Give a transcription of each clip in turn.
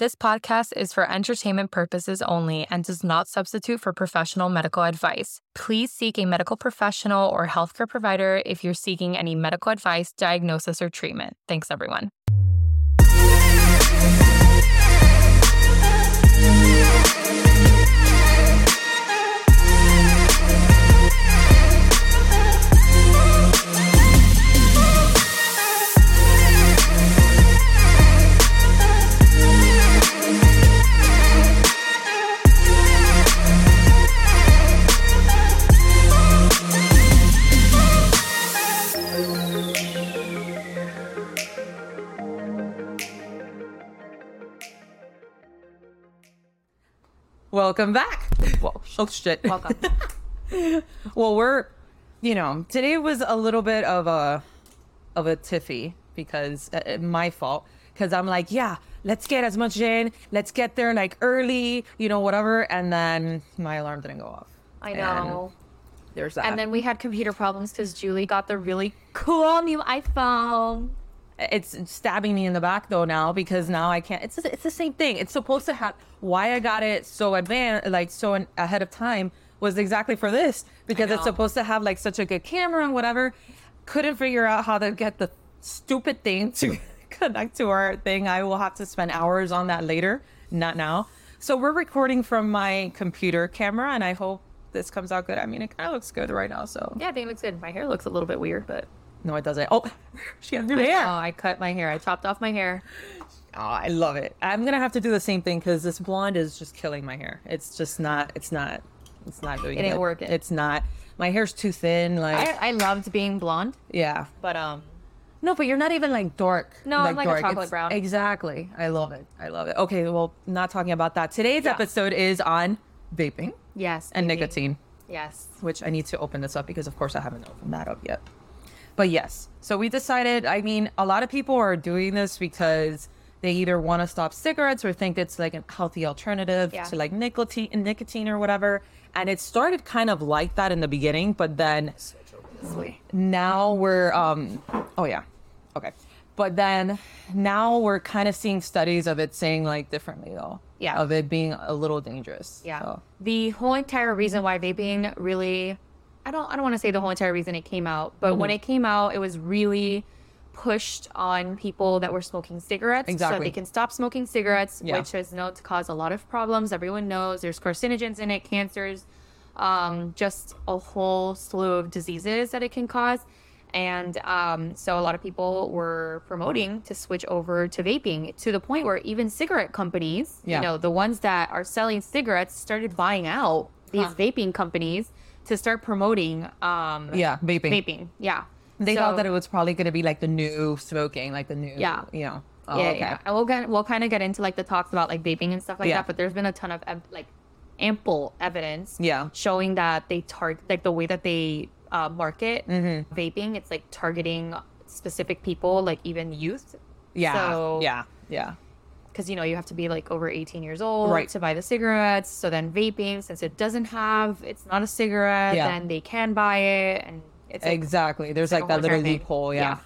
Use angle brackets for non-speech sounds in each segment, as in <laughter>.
This podcast is for entertainment purposes only and does not substitute for professional medical advice. Please seek a medical professional or healthcare provider if you're seeking any medical advice, diagnosis, or treatment. Thanks, everyone. Welcome back. Well, oh shit. Welcome. <laughs> well, we're, you know, today was a little bit of a, of a tiffy because uh, my fault. Because I'm like, yeah, let's get as much in. Let's get there like early, you know, whatever. And then my alarm didn't go off. I And know. there's that. And then we had computer problems because Julie got the really cool new iPhone. It's stabbing me in the back though now because now I can't. It's it's the same thing. It's supposed to have. Why I got it so advanced, like so in, ahead of time, was exactly for this because it's supposed to have like such a good camera and whatever. Couldn't figure out how to get the stupid thing to <laughs> <laughs> connect to our thing. I will have to spend hours on that later, not now. So we're recording from my computer camera, and I hope this comes out good. I mean, it kind of looks good right now. So Yeah, I think it looks good. My hair looks a little bit weird, but no, it doesn't. Oh, <laughs> she has new hair. oh, I cut my hair. I chopped off my hair. Oh, I love it. I'm gonna have to do the same thing because this blonde is just killing my hair. It's just not. It's not. It's not doing. It ain't good. working. It's not. My hair's too thin. Like I, I loved being blonde, yeah. but um, No, but you're not even like dark. No, I'm like a chocolate It's- brown. Exactly. I love it. I love it. Okay, well, not talking about that. Today's Yeah. episode is on vaping yes, and baby. nicotine, Yes. which I need to open this up because, of course, I haven't opened that up yet. But yes, so we decided. I mean, a lot of people are doing this because they either want to stop cigarettes or think it's like a healthy alternative Yeah. to like nicotine, nicotine or whatever. And it started kind of like that in the beginning, but then now we're um oh yeah okay but then now we're kind of seeing studies of it saying like differently though Yeah. of it being a little dangerous Yeah. so. The whole entire reason why vaping really I don't I don't want to say the whole entire reason it came out, but Mm-hmm. when it came out, it was really pushed on people that were smoking cigarettes so Exactly. they can stop smoking cigarettes, Yeah. which is known to cause a lot of problems. Everyone knows there's carcinogens in it, cancers, um, just a whole slew of diseases that it can cause. And um, so a lot of people were promoting to switch over to vaping to the point where even cigarette companies, Yeah. you know, the ones that are selling cigarettes started buying out these Huh. vaping companies to start promoting um, yeah vaping vaping. Yeah. they So- thought that it was probably going to be like the new smoking like the new Yeah. you know oh, yeah, okay. yeah. And we'll get we'll kind of get into like the talks about like vaping and stuff like Yeah. that. But there's been a ton of ev- like ample evidence, Yeah. showing that they target like the way that they uh, market Mm-hmm. vaping. It's like targeting specific people, like even youth. yeah So- yeah yeah Because you know you have to be like over 18 years old Right. to buy the cigarettes. So then vaping, since it doesn't have, it's not a cigarette, Yeah. then they can buy it, and it's like, exactly there's like like, that little loophole yeah.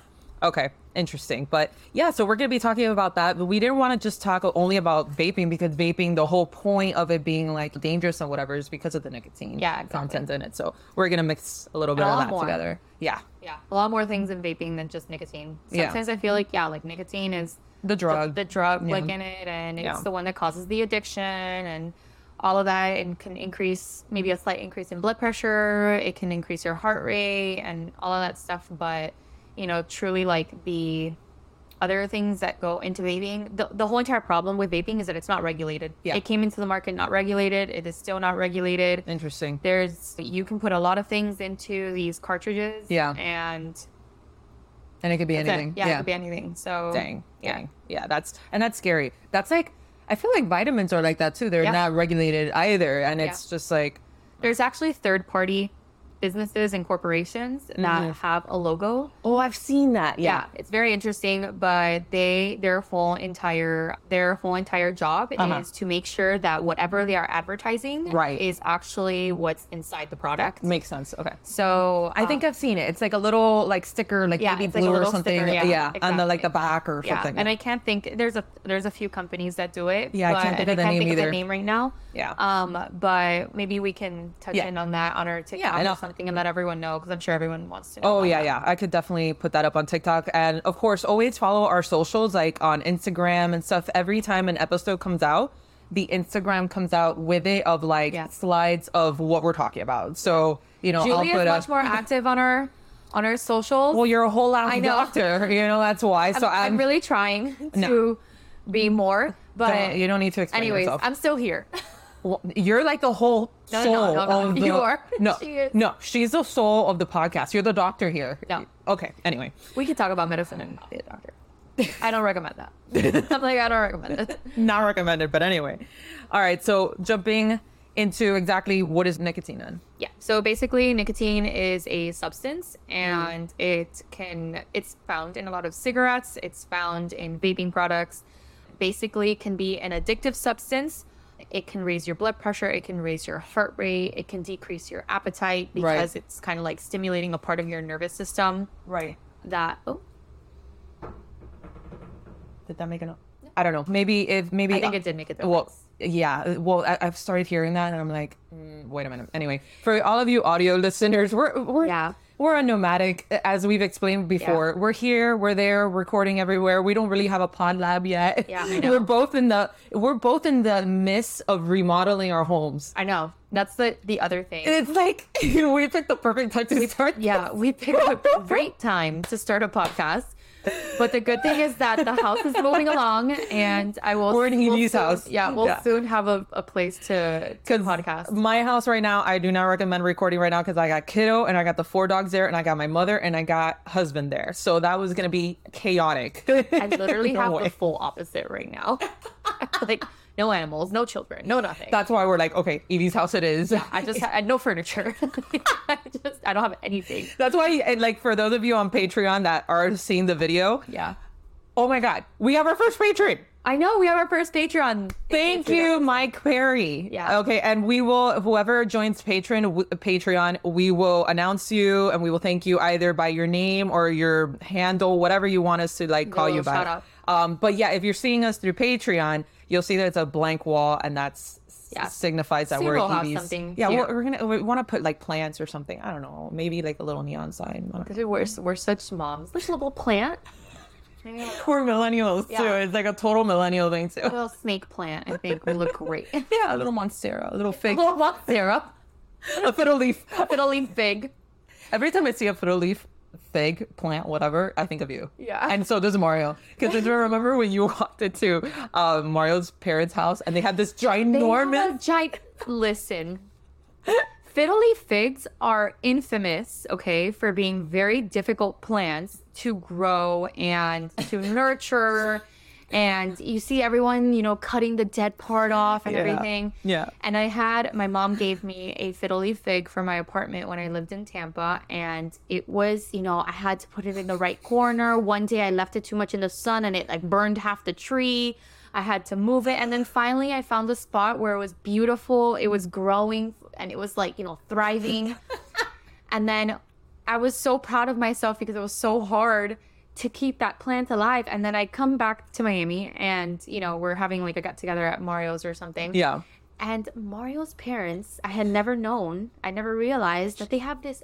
okay interesting but yeah so we're going to be talking about that but we didn't want to just talk only about vaping because vaping the whole point of it being like dangerous and whatever is because of the nicotine Yeah, exactly. content in it so we're going to mix a little bit A of that more. together yeah Yeah, a lot more things in vaping than just nicotine. Yeah. Sometimes I feel like yeah, like nicotine is the drug the drug Yeah. like in it, and it's Yeah. the one that causes the addiction and all of that, and can increase maybe a slight increase in blood pressure. It can increase your heart rate and all of that stuff. But you know, truly like the other things that go into vaping, the, the whole entire problem with vaping is that it's not regulated. Yeah. It came into the market not regulated. It is still not regulated interesting there's you can put a lot of things into these cartridges Yeah. and and it could be that's anything. Yeah, it could be anything. So dang yeah. dang. Yeah that's and that's scary. That's like i feel like vitamins are like that too. They're Yeah. not regulated either. And Yeah. it's just like there's actually third party businesses and corporations that Mm-hmm. have a logo. Oh, I've seen that. Yeah, it's very interesting, but they their full entire their whole entire job Uh-huh. is to make sure that whatever they are advertising Right. is actually what's inside the product. Makes sense. Okay. So I think I've seen it. It's like a little like sticker, like Yeah, baby it's like blue or something. sticker, yeah, yeah, on the like the back or yeah, something. and I can't think there's a there's a few companies that do it. Yeah, I but, can't think of the I can't name think of either. the name right now. Yeah. Um, but maybe we can touch Yeah. in on that on our TikTok I know. or something and let everyone know because I'm sure everyone wants to know. Oh yeah, that. yeah. I could definitely put that up on TikTok, and of course, always follow our socials, like on Instagram and stuff. Every time an episode comes out, the Instagram comes out with it of like Yeah. slides of what we're talking about. So you know, Julie I'll is much up. more <laughs> active on our on our socials. Well, you're a whole ass I know. doctor, you know that's why. So I'm, I'm really trying No. to be more, but Don't- you don't need to explain anyways, yourself. I'm still here. <laughs> You're like the whole No, soul no, no, of <laughs> the. you are. <laughs> No, <laughs> She no, she's the soul of the podcast. You're the doctor here. No. Okay. Anyway, We can talk about medicine and not be a doctor. I don't recommend that. I'm like, I don't recommend it. not recommended, but anyway. All right. So jumping into exactly what is nicotine then? Yeah. So basically, nicotine is a substance, and it can it's found in a lot of cigarettes. It's found in vaping products. Basically, can be an addictive substance. It can raise your blood pressure. It can raise your heart rate. It can decrease your appetite because it's kind of like stimulating a part of your nervous system Right. that. Oh, Did that make a I don't know. Maybe if maybe I think it did make it. Well, yeah. Well, I, I've started hearing that, and I'm like, mm, wait a minute. Anyway, for all of you audio listeners, we're we're Yeah. We're a nomadic, as we've explained before. We're here, we're there, recording everywhere. We don't really have a pod lab yet. Yeah, <laughs> we're both in the we're both in the midst of remodeling our homes. I know. That's the the other thing. It's like <laughs> we picked the perfect time to start. Yeah, we picked a <laughs> great time to start a podcast. But the good thing is that the house is moving along, and I will. We're in we'll soon- house. Yeah, we'll Yeah. soon have a, a place to, to podcast. My house right now, I do not recommend recording right now because I got kiddo and I got the four dogs there and I got my mother and I got husband there. So that was gonna be chaotic. I literally <laughs> No have way. the full opposite right now. <laughs> like no animals, no children, no nothing. That's why we're like, okay, Evie's house it is. I just had no furniture. <laughs> I just I don't have anything. That's why, and like for those of you on Patreon that are seeing the video, Yeah. oh my god, we have our first patron. I know we have our first Patreon. Thank you, Mike Perry. Yeah. Okay, and we will whoever joins patron w- Patreon, we will announce you and we will thank you either by your name or your handle, whatever you want us to like call you by. shout out. Um, but yeah, if you're seeing us through Patreon, you'll see that it's a blank wall, and that's Yeah. signifies that Soon we're we'll have EVs. something Yeah, here. we're, we're gonna we want to put like plants or something. I don't know, maybe like a little neon sign. I. We're, we're such moms. There's a little plant. We're <laughs> millennials too. It's like a total millennial thing too. A little snake plant. I think would look great. <laughs> Yeah, a little monstera, a little A fig, little monk syrup. <laughs> a fiddle leaf. A fiddle leaf fig. Every time I see a fiddle leaf, fig, plant, whatever, I think of you. Yeah. And so does Mario. Because I <laughs> remember when you walked into uh, Mario's parents' house and they had this ginormous. giant. Listen, fiddle leaf figs are infamous, okay, for being very difficult plants to grow and to nurture. And you see everyone, you know, cutting the dead part off and Yeah. everything. Yeah. And I had my mom gave me a fiddle leaf fig for my apartment when I lived in Tampa. And it was, you know, I had to put it in the right corner. One day I left it too much in the sun and it like burned half the tree. I had to move it. And then finally I found a spot where it was beautiful. It was growing and it was like, you know, thriving. <laughs> and then I was so proud of myself because it was so hard to keep that plant alive. And then I come back to Miami and, you know, we're having like a get together at Mario's or something. Yeah. And Mario's parents, I had never known, I never realized that they have this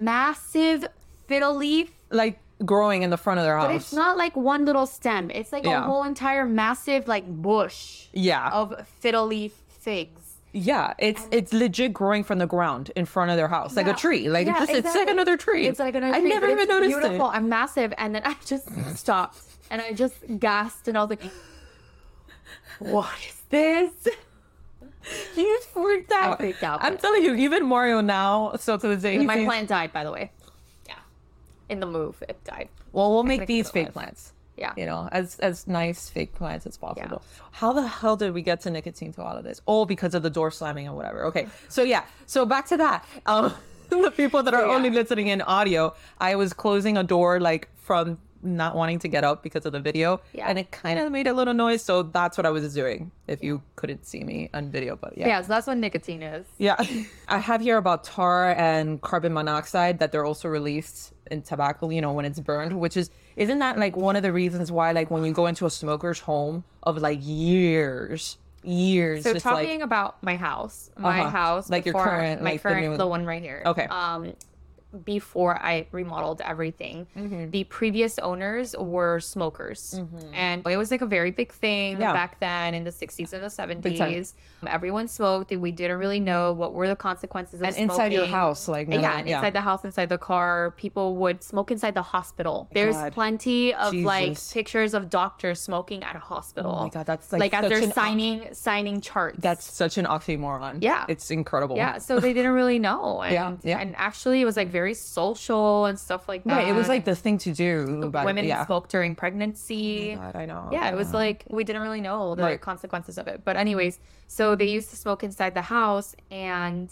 massive fiddle leaf. Like growing in the front of their house. But it's not like one little stem. It's like Yeah. a whole entire massive like bush Yeah. of fiddle leaf figs. Yeah, it's it's legit growing from the ground in front of their house, like a tree. Like Yeah, just it's like another tree. It's like another I tree, never but even it's noticed beautiful it. and massive. And then <laughs> I just stopped and I just gasped and I was like, "What is this?" <laughs> You freaked out. Oh, freaked out, I'm telling you, even Mario now, still to this day, My plant died, by the way. Yeah, in the move, it died. Well, we'll make these fake alive. plants. Yeah. You know, as as nice fake plants as possible. How the hell did we get to nicotine to all of this? Oh, because of the door slamming and whatever. Okay. So yeah. So back to that. Um <laughs> the people that are So, yeah. only listening in audio, I was closing a door like from not wanting to get up because of the video, Yeah. and it kind of made a little noise. So that's what I was doing. If you couldn't see me on video, but yeah. Yeah, so that's what nicotine is. Yeah. <laughs> I have here about tar and carbon monoxide that they're also released in tobacco, you know, when it's burned, which is, isn't that like one of the reasons why, like, when you go into a smoker's home of like years, years, So talking like, about my house, my Uh-huh. house, Like your current, my like, the current, new- the, one right here. Okay. Um, before I remodeled everything, Mm-hmm. the previous owners were smokers, and it was like a very big thing Yeah. back then in the '60s and the time. '70s. Everyone smoked, and we didn't really know what were the consequences of and inside your house, like, no, yeah, and inside the house, inside the car, people would smoke inside the hospital. There's God. plenty of like pictures of doctors smoking at a hospital. Oh my God, that's, like, like as they're signing signing charts. That's such an oxymoron. Yeah. It's incredible. yeah. So they didn't really know. <laughs> And, Yeah, yeah. And actually, it was like very social and stuff like that. Right. It was like the thing to do. But women yeah. smoke during pregnancy. Oh God, I know. Yeah, it was like we didn't really know the Right. consequences of it. But anyways, so they used to smoke inside the house and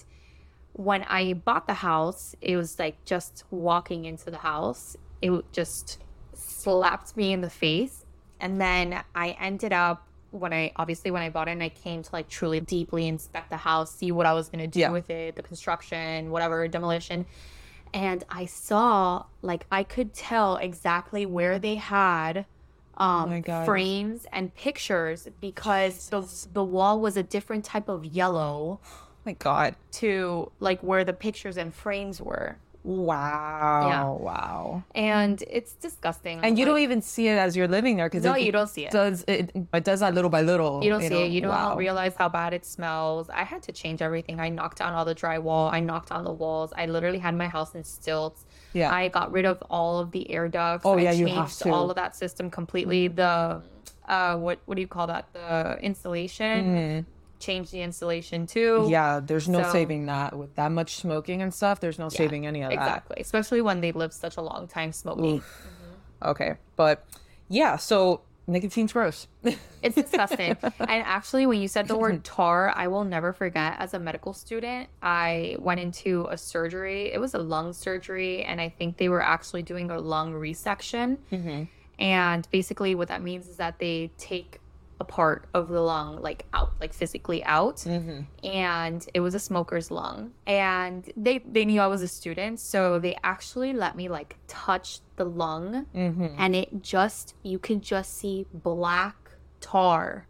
when I bought the house, it was like just walking into the house, it just slapped me in the face. And then I ended up when I obviously when I bought it and I came to like truly deeply inspect the house, see what I was gonna do Yeah. with it, the construction, whatever, demolition. And I saw like I could tell exactly where they had um God. frames and pictures because the the wall was a different type of yellow Oh my God. to like where the pictures and frames were. Wow. Yeah. Wow. And it's disgusting. And you Like, don't even see it as you're living there because No, you don't see it. Does it? It does that little by little. you don't see know? it. You don't Wow. realize how bad it smells. I had to change everything. I knocked down all the drywall. I knocked on the walls. I literally had my house in stilts. Yeah. I got rid of all of the air ducts. Oh, I yeah, you changed have to. all of that system completely. The uh what what do you call that? The installation. Changed the installation too. Mm-hmm. Yeah, there's no So- saving that with that much smoking and stuff. There's no saving any of that. Exactly. Especially when they live such a long time smoking. Okay, but yeah, so nicotine's gross. <laughs> It's disgusting. and actually, when you said the word <laughs> tar, I will never forget. As a medical student, I went into a surgery. It was a lung surgery, and I think they were actually doing a lung resection. And basically, what that means is that they take a part of the lung, like out, like physically out. Mm-hmm. And it was a smoker's lung. And they they knew I was a student, so they actually let me like touch the lung, mm-hmm. and it just you can just see black tar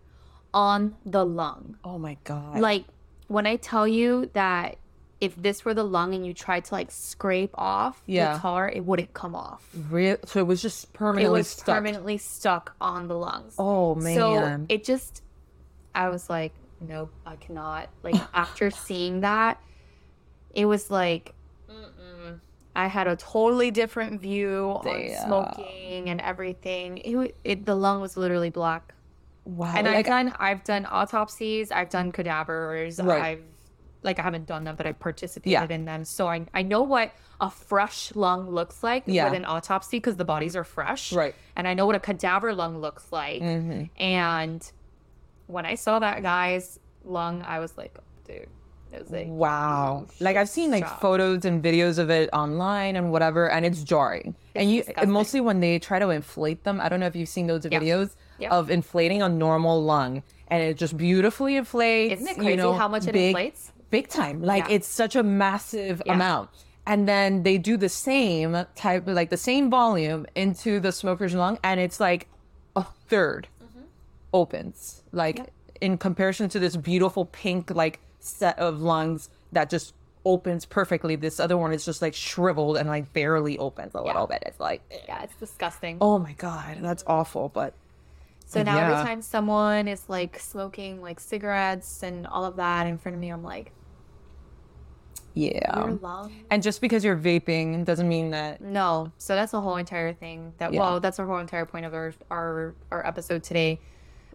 on the lung. oh my god. Like when I tell you that if this were the lung and you tried to like scrape off Yeah. the tar, it wouldn't come off. Real, so it was just permanently. It was stuck. permanently stuck on the lungs. Oh man! So it just, I was like, nope, I cannot. Like <laughs> after seeing that, it was like, mm-mm. I had a totally different view on smoking and everything. It, it the lung was literally black. wow. And I've like, done I've done autopsies, I've done cadavers, Right. I've like I haven't done them, but I've participated in them. So I I know what a fresh lung looks like Yeah. with an autopsy because the bodies are fresh. Right. And I know what a cadaver lung looks like. Mhm. And when I saw that guy's lung, I was like, dude, it was like Wow. Like I've seen like photos and videos of it online and whatever, and it's jarring. and you disgusting. mostly when they try to inflate them. I don't know if you've seen those videos Yeah. of inflating a normal lung, and it just beautifully inflates. Isn't it you crazy know, how much it big, inflates? Big time. Like Yeah. it's such a massive Yeah. amount. And then they do the same type, like the same volume into the smoker's lung, and it's like a 3rd Mm-hmm. opens. Like in comparison to this beautiful pink like set of lungs that just opens perfectly. This other one is just like shriveled and like barely opens a little bit. It's like, yeah, it's disgusting. oh my god, that's awful. But So now Yeah. every time someone is like smoking like cigarettes and all of that in front of me, I'm like, yeah. And just because you're vaping doesn't mean that No. So that's a whole entire thing. That Yeah. well, that's our whole entire point of our our, our episode today.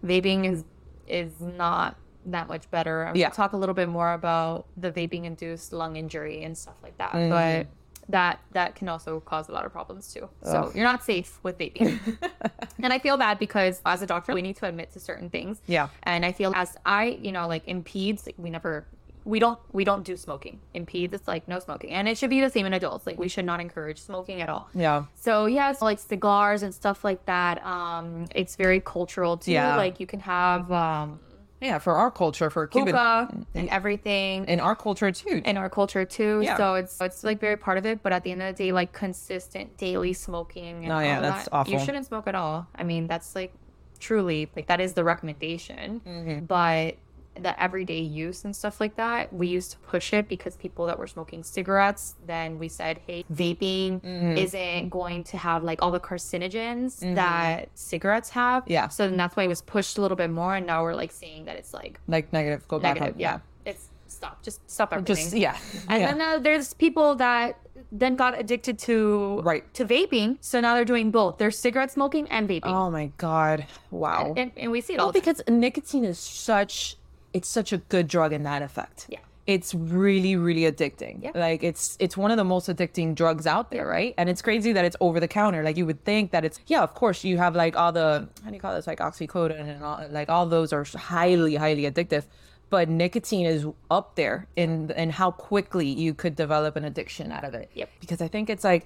Vaping is is not that much better. I'm Yeah. talk a little bit more about the vaping induced lung injury and stuff like that. Mm-hmm. But that that can also cause a lot of problems too. So you're not safe with vaping. <laughs> <laughs> and I feel bad because as a doctor, we need to admit to certain things. Yeah. And I feel as I, you know, like in peds, like we never we don't we don't do smoking in peds. It's like no smoking, and it should be the same in adults. Like we should not encourage smoking at all. Yeah. So yes, like cigars and stuff like that. Um, it's very cultural too. Yeah. Like you can have um, Yeah, for our culture, for Cuban, hookah and everything in our culture too. in our culture too. Yeah. So it's it's like very part of it. But at the end of the day, like consistent daily smoking. And Oh, yeah, all that's that, awful. You shouldn't smoke at all. I mean, that's like truly like that is the recommendation. Mm-hmm. But the everyday use and stuff like that, we used to push it because people that were smoking cigarettes, then we said, hey, vaping Mm-hmm. isn't going to have like all the carcinogens that cigarettes have. Yeah. So then that's why it was pushed a little bit more. And now we're like saying that it's like like negative, go back negative. on. Yeah. It's stop. Just stop everything. Just yeah. And yeah. then uh, there's people that then got addicted to Right. to vaping. So now they're doing both. They're cigarette smoking and vaping. oh my god. Wow. and, and we see it all Well, time. because nicotine is such it's such a good drug in that effect. Yeah. It's really, really addicting. Yeah. Like it's it's one of the most addicting drugs out there, right? And it's crazy that it's over the counter. Like you would think that it's yeah, of course you have like all the how do you call this like oxycodone and all like all those are highly, highly addictive. But nicotine is up there in in how quickly you could develop an addiction out of it. Yep. Because I think it's like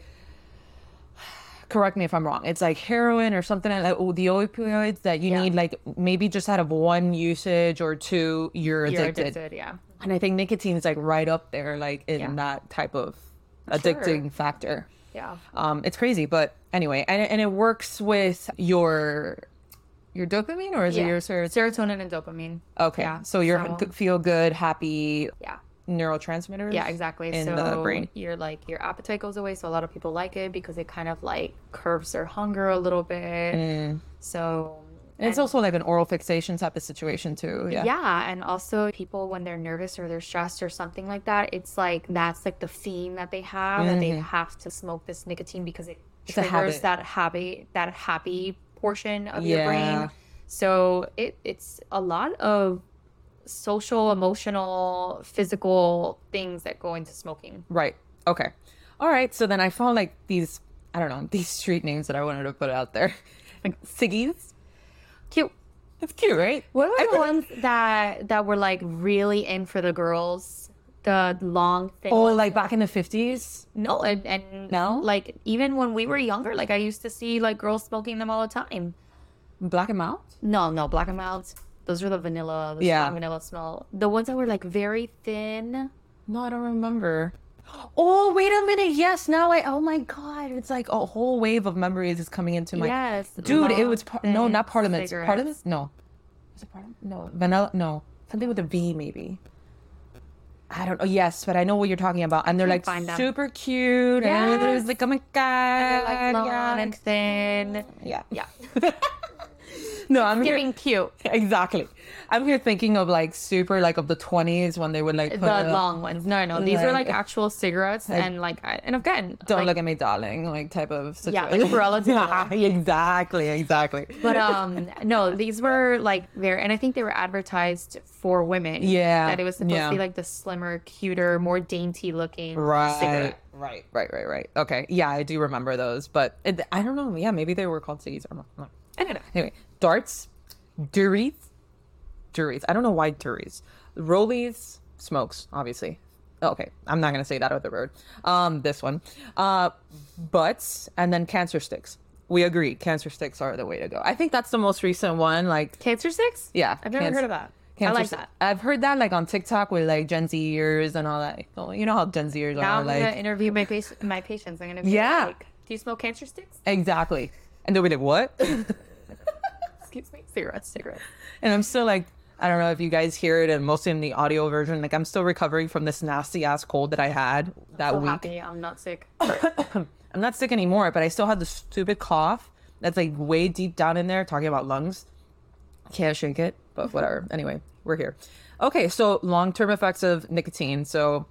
correct me if I'm wrong. It's like heroin or something like. Oh, the opioids that you Yeah. need, like maybe just out of one usage or two, you're You're addicted. addicted, yeah. And I think nicotine is like right up there, like in Yeah. that type of addicting factor. Yeah. Um, it's crazy, but anyway, and, and it works with your your dopamine or is Yeah. it your serotonin? Serotonin and dopamine. Okay, Yeah, so you so, feel good, happy Yeah. Neurotransmitters. Yeah, exactly. In so the brain. your like your appetite goes away. So a lot of people like it because it kind of like curbs their hunger a little bit. Mm. So And it's also like an oral fixation type of situation too. Yeah. Yeah, and also people when they're nervous or they're stressed or something like that, it's like that's like the theme that they have that they have to smoke this nicotine because it Mm-hmm. It's triggers habit. that happy that happy portion of your brain. So it it's a lot of social, emotional, physical things that go into smoking. Right. Okay. All right. So then I found like these, I don't know, <laughs> these street names that I wanted to put out there. Like Siggies. Cute. That's cute, right? What were the ones that that were like really in for the girls? The long thing. Oh, like back in the 50s? No, and, and No? like even when we were younger, like I used to see like girls smoking them all the time. Black and Mount? No, no, black and milds. Those are the vanilla, the Yeah. strong vanilla smell. The ones that were like very thin. No, I don't remember. Oh, wait a minute. Yes. Now I, oh my God. It's like a whole wave of memories is coming into my. yes, Dude, it was, par- no, not Parliament. cigarettes. Parliament? No. Was it Parliament? No. Vanilla? No. Something with a V, maybe. I don't know. Yes, but I know what you're talking about. And they're like super cute. And it was like, oh my God. They're like long yeah. and thin. Yeah. Yeah, <laughs> <laughs> No, I'm here. giving cute. <laughs> Exactly. I'm here thinking of like super like of the 20s when they would like put The a- long ones. No, no, these are Like- like actual cigarettes, and like, and again, don't like, look at me, darling, like type of Yeah, situation. like umbrella <laughs> yeah, exactly, exactly. But um, no, these were like very, and I think they were advertised for women. Yeah, that it was supposed yeah. to be like the slimmer, cuter, more dainty looking right, cigarette. right, right, right, right. Okay, yeah, I do remember those, but it, I don't know. Yeah, maybe they were called ciggies. I don't know. I don't know. Anyway, darts, durries, durries. I don't know why durries. Rollies, smokes, obviously. Okay, I'm not gonna say that other word. Um, this one, uh, butts, and then cancer sticks. We agree, cancer sticks are the way to go. I think that's the most recent one. Like, Cancer sticks? yeah, I've never cancer- heard of that. I Cancer like sti- that. I've heard that like on TikTok with like Gen Zers and all that. Oh, You know how Gen Zers Now are I'm like gonna interview my pa- my patients. I'm gonna be Yeah. like, "Do you smoke cancer sticks?" exactly, and they'll be like, "What?" <laughs> Excuse me, cigarettes, cigarettes. And I'm still like, I don't know if you guys hear it, and mostly in the audio version. Like, I'm still recovering from this nasty ass cold that I had that So week. happy I'm not sick. <coughs> I'm not sick anymore, but I still had the stupid cough that's like way deep down in there, talking about lungs. Can't shake it, but whatever. anyway, we're here. Okay, so long term effects of nicotine. So,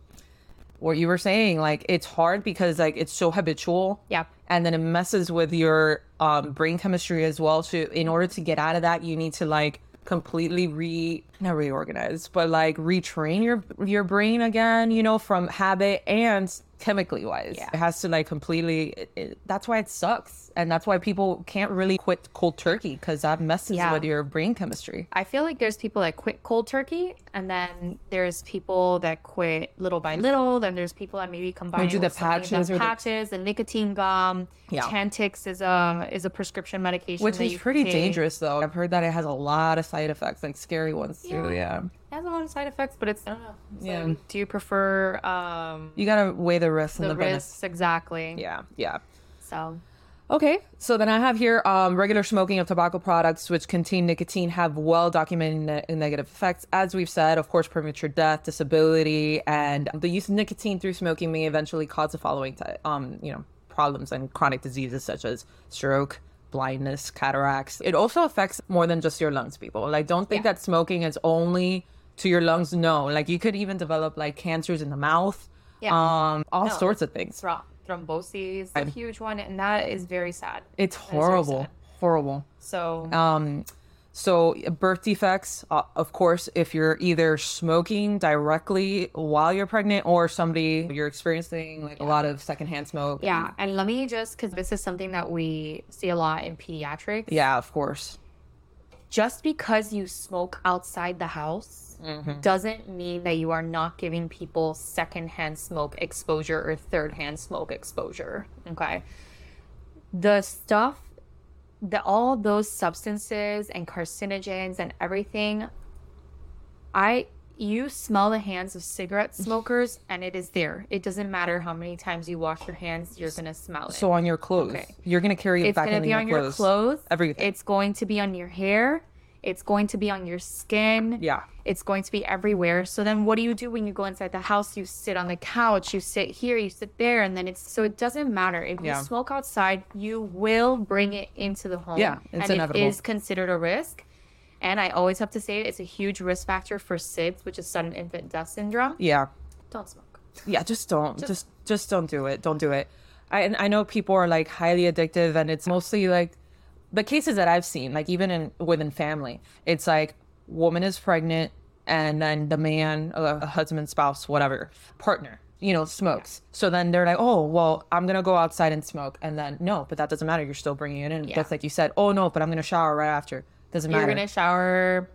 what you were saying, like, it's hard because like it's so habitual. Yeah. And then it messes with your um, brain chemistry as well. So, in order to get out of that, you need to like completely re not reorganize, but like retrain your your brain again. You know, from habit and chemically wise. Yeah. It has to like completely. It, it, that's why it sucks, and that's why people can't really quit cold turkey because that messes Yeah. with your brain chemistry. I feel like there's people that quit cold turkey, and then there's people that quit little by little. Then there's people that maybe combine do the patches the or the- patches, the nicotine gum. Yeah. Chantix is a is a prescription medication, Which is pretty take. dangerous, though. I've heard that it has a lot of side effects, like scary ones too. Yeah. It has a lot of side effects, but it's I don't know. It's Yeah. like, do you prefer um You gotta weigh the risks and the the, benefits. risks exactly? Yeah, yeah. So Okay, so then I have here um, regular smoking of tobacco products which contain nicotine have well documented ne- negative effects. As we've said, of course, premature death, disability, and the use of nicotine through smoking may eventually cause the following, ty- um, you know, problems and chronic diseases such as stroke, blindness, cataracts. It also affects more than just your lungs, people. Like, don't think Yeah. that smoking is only to your lungs. No, like you could even develop like cancers in the mouth, Yeah. um, all No, sorts of things. thro- thrombosis, a huge one, and that is very sad. It's That horrible, sad. horrible. So Um, so birth defects, uh, of course, if you're either smoking directly while you're pregnant or somebody you're experiencing like a lot of secondhand smoke. yeah, and let me just because this is something that we see a lot in pediatrics. Yeah, of course. Just because you smoke outside the house mm-hmm. doesn't mean that you are not giving people secondhand smoke exposure or third hand smoke exposure. Okay. The stuff that all those substances and carcinogens and everything, I you smell the hands of cigarette smokers and it is there. It doesn't matter how many times you wash your hands, you're gonna smell it. So on your clothes, Okay. you're gonna carry it It's back It's going to be on your clothes. clothes. Everything. It's going to be on your hair. It's going to be on your skin. Yeah. It's going to be everywhere. So then what do you do when you go inside the house? You sit on the couch, you sit here, you sit there, and then it's so it doesn't matter. If Yeah. you smoke outside, you will bring it into the home. Yeah, it's and inevitable. it is considered a risk. And I always have to say it's a huge risk factor for SIDS, which is sudden infant death syndrome. yeah. Don't smoke. Yeah, just don't. Just just don't do it. Don't do it. I and I know people are like highly addictive and it's mostly like the cases that I've seen, like even in within family, it's like woman is pregnant and then the man, uh, a husband, spouse, whatever, partner, you know, smokes. So then they're like, oh, well, I'm gonna go outside and smoke, and then no, but that doesn't matter. You're still bringing it in. Yeah. Just like you said, oh no, but I'm gonna shower right after. Doesn't You're gonna shower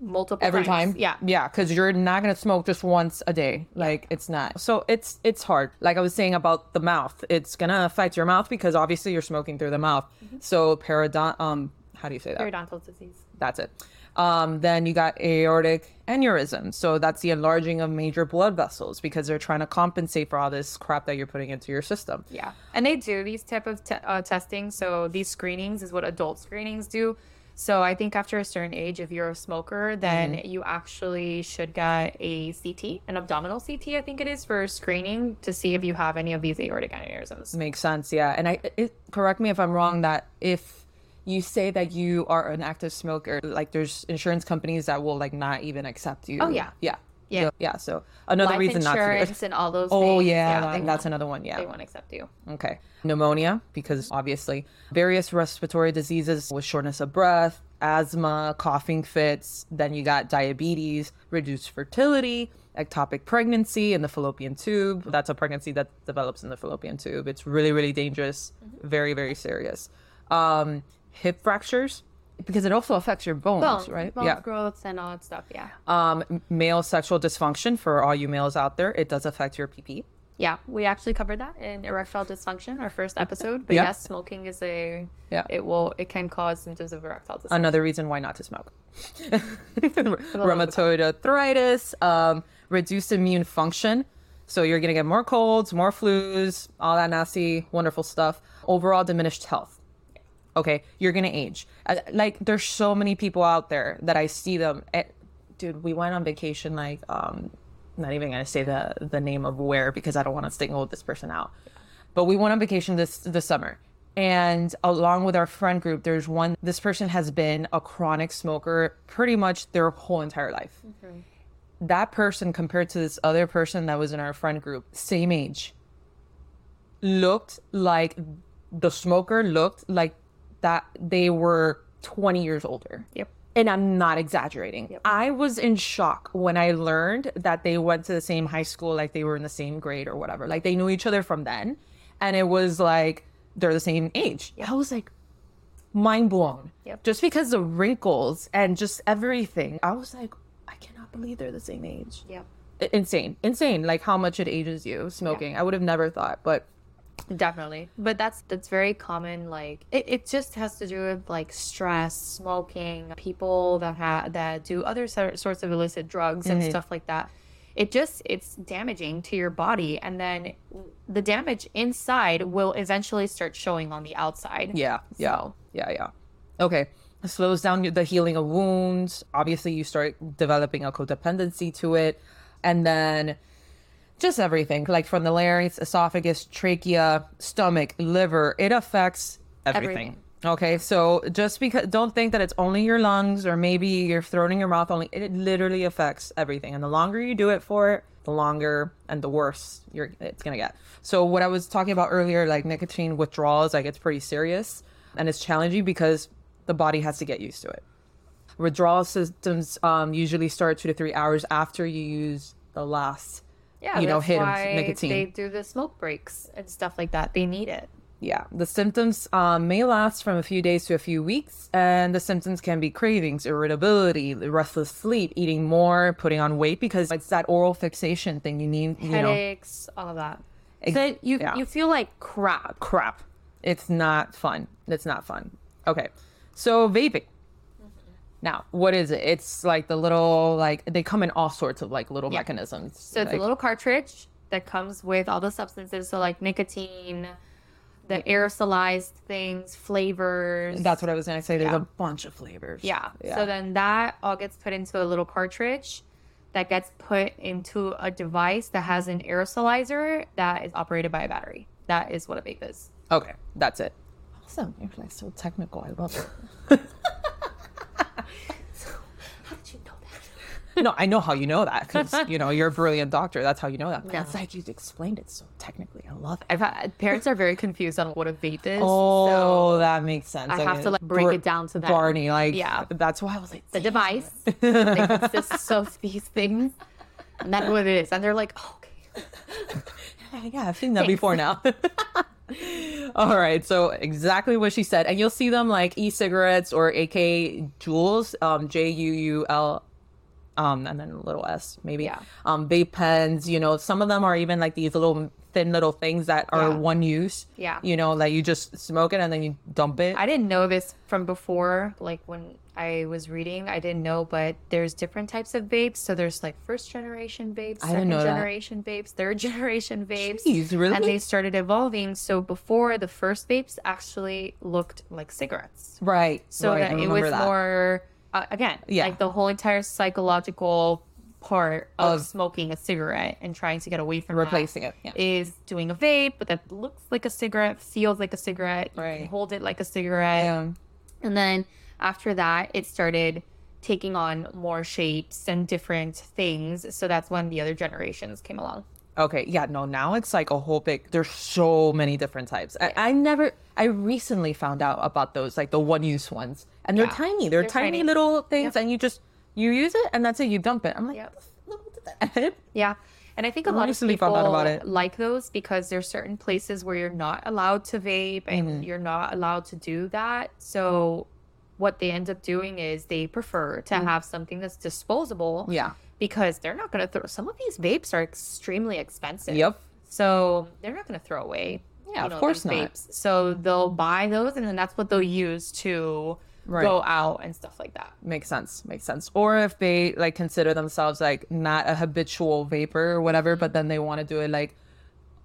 multiple every times. time? Yeah. yeah because you're not gonna smoke just once a day. Like it's not. So it's it's hard. Like i was saying about the mouth it's gonna affect your mouth because obviously you're smoking through the mouth. So peridon um how do you say that? Periodontal disease. that's it. Um then you got aortic aneurysm. So that's the enlarging of major blood vessels because they're trying to compensate for all this crap that you're putting into your system. Yeah, and they do these type of te- uh, testing. So these screenings is what adult screenings do. So I think after a certain age, if you're a smoker, then mm-hmm. you actually should get a CT, an abdominal CT, I think it is, for screening to see if you have any of these aortic aneurysms. Makes sense, yeah. And I it, correct me if I'm wrong that if you say that you are an active smoker, like there's insurance companies that will like not even accept you. Oh, yeah. yeah, Yeah. So, yeah. So another Life reason not to insurance and all those. Oh things, yeah, that- that's another one. Yeah, They Yeah. won't accept you. Okay. Pneumonia, because obviously various respiratory diseases with shortness of breath, asthma, coughing fits. Then you got diabetes, reduced fertility, ectopic pregnancy in the fallopian tube. That's a pregnancy that develops in the fallopian tube. It's really, really dangerous, very, very serious. Um, hip fractures, because it also affects your bones, Bones, right? bones yeah. growths and all that stuff. Yeah. Um, male sexual dysfunction for all you males out there, it does affect your PP. Yeah, we actually covered that in erectile dysfunction, our first episode. But Yeah. yes, smoking is a Yeah. It will it can cause symptoms of erectile dysfunction. another reason why not to smoke. <laughs> Rheumatoid arthritis, um, reduced immune function. So you're gonna get more colds, more flus, all that nasty, wonderful stuff. Overall diminished health. Okay, you're gonna age. Like there's so many people out there that I see them. eh, dude, we went on vacation. Like, um, not even gonna say the the name of where because I don't want to single this person out. But we went on vacation this this summer, and along with our friend group, there's one. This person has been a chronic smoker pretty much their whole entire life. That person compared to this other person that was in our friend group, same age, looked like the smoker looked like that they were 20 years older. Yep. And I'm not exaggerating. I was in shock when I learned that they went to the same high school, like they were in the same grade or whatever. Like they knew each other from then. And it was like they're the same age. I was like, mind blown. Yep. Just because the wrinkles and just everything. I was like, I cannot believe they're the same age. Yep. Insane. Insane. Like how much it ages you smoking. I would have never thought, but Definitely. But that's that's very common. Like it, it just has to do with like stress, smoking, people that have that do other sor- sorts of illicit drugs and mm-hmm. stuff like that. It just it's damaging to your body and then the damage inside will eventually start showing on the outside. yeah, yeah, yeah, yeah. Okay. It slows down the healing of wounds. Obviously, you start developing a codependency to it. And then just everything like from the larynx, esophagus, trachea, stomach, liver, it affects everything. Everything. Okay, so just because don't think that it's only your lungs or maybe your throat and your mouth only. It literally affects everything, and the longer you do it for, the longer and the worse you're it's gonna get. So what I was talking about earlier, like nicotine withdrawals, like it's pretty serious and it's challenging because the body has to get used to it. Withdrawal symptoms um, usually start two to three hours after you use the last, Yeah, you know, hit of nicotine. They do the smoke breaks and stuff like that. They need it. Yeah, the symptoms um, may last from a few days to a few weeks, and the symptoms can be cravings, irritability, restless sleep, eating more, putting on weight because it's that oral fixation thing. You need, you know, Headaches, all of that. Ex- So you yeah. you feel like crap. crap. It's not fun. It's not fun. Okay, so vaping. Now, what is it? It's like the little like they come in all sorts of like little mechanisms. So it's like, a little cartridge that comes with all the substances. So like nicotine, the aerosolized things, flavors. That's what I was gonna say. There's Yeah. a bunch of flavors. yeah. Yeah. So then that all gets put into a little cartridge that gets put into a device that has an aerosolizer that is operated by a battery. That is what a vape is. Okay, that's it. Awesome. You're like so technical. I love it. <laughs> How did you know that? No, I know how you know that because <laughs> you know you're a brilliant doctor. That's how you know that. It's like you explained it so technically. I love it. I've had parents are very confused on what a vape is. Oh, so that makes sense. I have to, like, break it down to them. Barney, like Yeah. That's why I was like, the device that consists of <laughs> these things. And that's what it is. And they're like, oh, okay. <laughs> yeah, I've seen that before now. All right, so exactly what she said, and you'll see them like e-cigarettes or AK Juuls, um, J U U L, um, and then a little S maybe. Yeah. Um, vape pens. You know, some of them are even like these little thin little things that are Yeah. one use. Yeah. You know, like you just smoke it and then you dump it. I didn't know this from before. Like when I was reading, I didn't know, but there's different types of vapes. So there's like first generation vapes, second know that. generation vapes, third <laughs> generation vapes. Jeez, really? And they started evolving. So before the first vapes actually looked like cigarettes. right. So right, I that it was that. more, uh, again, Yeah. like the whole entire psychological part of, Of- smoking a cigarette and trying to get away from replacing it. Yeah. is doing a vape, but that looks like a cigarette, feels like a cigarette, Right. hold it like a cigarette. Yeah. And then after that, it started taking on more shapes and different things. So that's when the other generations came along. Okay, yeah, no, now it's like a whole big, there's so many different types. I, I never, I recently found out about those, like the one use ones. And they're Yeah, tiny, they're, they're tiny, tiny. little things, and you just, you use it and that's it, you dump it. I'm like, Yep. "What the heck?" Yeah. And I think a lot of people found out about it. like those because there's certain places where you're not allowed to vape and Mm-hmm. you're not allowed to do that. So what they end up doing is they prefer to have something that's disposable. Yeah. Because they're not going to throw some of these vapes are extremely expensive. Yep. So they're not going to throw away. Yeah, of course not. Vapes. So they'll buy those and then that's what they'll use to Right. go out and stuff like that. Makes sense, makes sense. Or if they like consider themselves like not a habitual vapor or whatever, mm-hmm. but then they want to do it like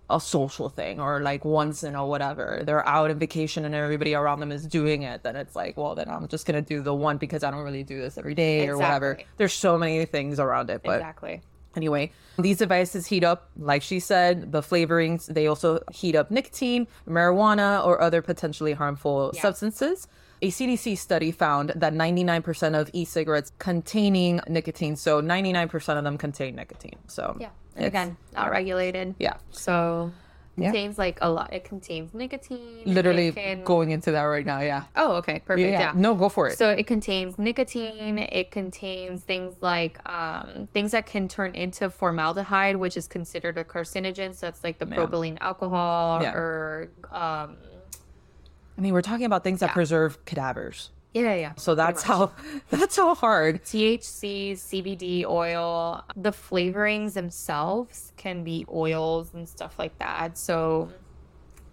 a social thing or like once in a whatever. They're out on vacation and everybody around them is doing it, then it's like, well, then I'm just gonna do the one because I don't really do this every day or whatever. There's so many things around it, but exactly. Anyway, these devices heat up, like she said, the flavorings. They also heat up nicotine, marijuana, or other potentially harmful Yeah. substances. A CDC study found that 99% of e cigarettes containing nicotine, so 99% of them contain nicotine. So, Yeah. Again, not regulated. Yeah. So Yeah. contains like a lot. It contains nicotine. Literally can- going into that right now. Yeah. Oh, okay, perfect. Yeah. Yeah. No, go for it. So it contains nicotine. It contains things like um, things that can turn into formaldehyde, which is considered a carcinogen. So that's like the propylene alcohol Yeah. or um, I mean, we're talking about things that Yeah. preserve cadavers. Yeah, yeah. So that's how <laughs> that's how hard. THC, CBD oil, the flavorings themselves can be oils and stuff like that. So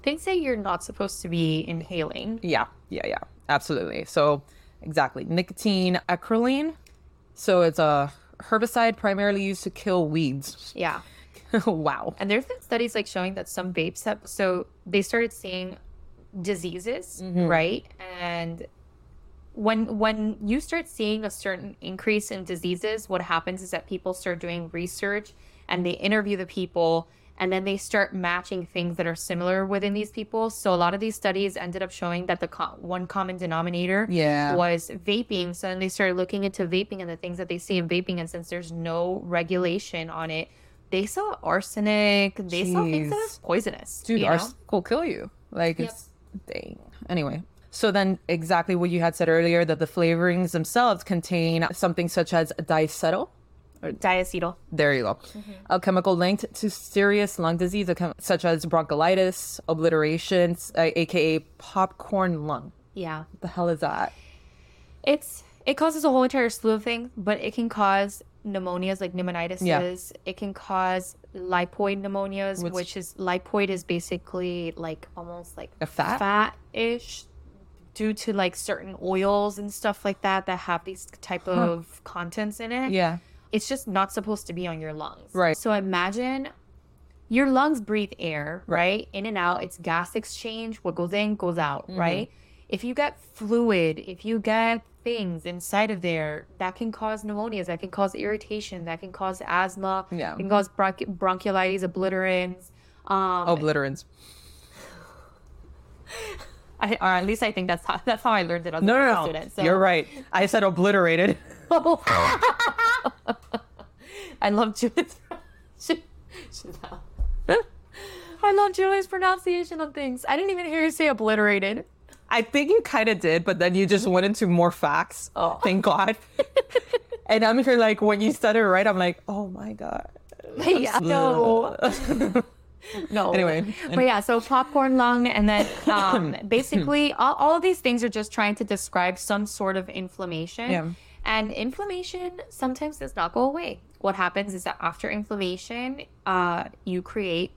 things that you're not supposed to be inhaling. Yeah, yeah, yeah, absolutely. So exactly, nicotine, acrolein. So it's a herbicide primarily used to kill weeds. Yeah. <laughs> wow. And there's been studies like showing that some vapes have so they started seeing diseases, mm-hmm. right? And when when you start seeing a certain increase in diseases, what happens is that people start doing research and they interview the people and then they start matching things that are similar within these people. So a lot of these studies ended up showing that the co- one common denominator Yeah. was vaping. So then they started looking into vaping and the things that they see in vaping. And since there's no regulation on it, they saw arsenic. They saw things that Jeez. was poisonous. Dude, know? arsenic will kill you. Like it's dang. Anyway. So then exactly what you had said earlier that the flavorings themselves contain something such as diacetyl. diacetyl. There you go. A chemical linked to serious lung disease such as bronchitis, obliterations, uh, aka popcorn lung. Yeah. What the hell is that? It's it causes a whole entire slew of things, but it can cause pneumonias like pneumonitis. Yeah. It can cause lipoid pneumonias, What's- which is lipoid is basically like almost like A fat? fat-ish due to like certain oils and stuff like that that have these type of contents in it. Yeah. It's just not supposed to be on your lungs. Right. So imagine your lungs breathe air, right? In and out. It's gas exchange. What goes in goes out, Mm-hmm. right? If you get fluid, if you get things inside of there, that can cause pneumonias, that can cause irritation, that can cause asthma, Yeah. can cause bronchi- bronchiolitis, obliterans. Um, Obliterans. <laughs> I, or at least I think that's how that's how I learned it as No, a no, no. So. You're right. I said obliterated. <laughs> I love. Chanel. <laughs> I love Julie's pronunciation of things. I didn't even hear you say obliterated. I think you kind of did, but then you just went into more facts. Oh. Thank God. <laughs> and I'm here like, when you said it right, I'm like, oh my God. yeah, no. No. Anyway. But yeah, so popcorn lung, and then um, <coughs> basically all, all of these things are just trying to describe some sort of inflammation. Yeah. And inflammation sometimes does not go away. What happens is that after inflammation, uh, you create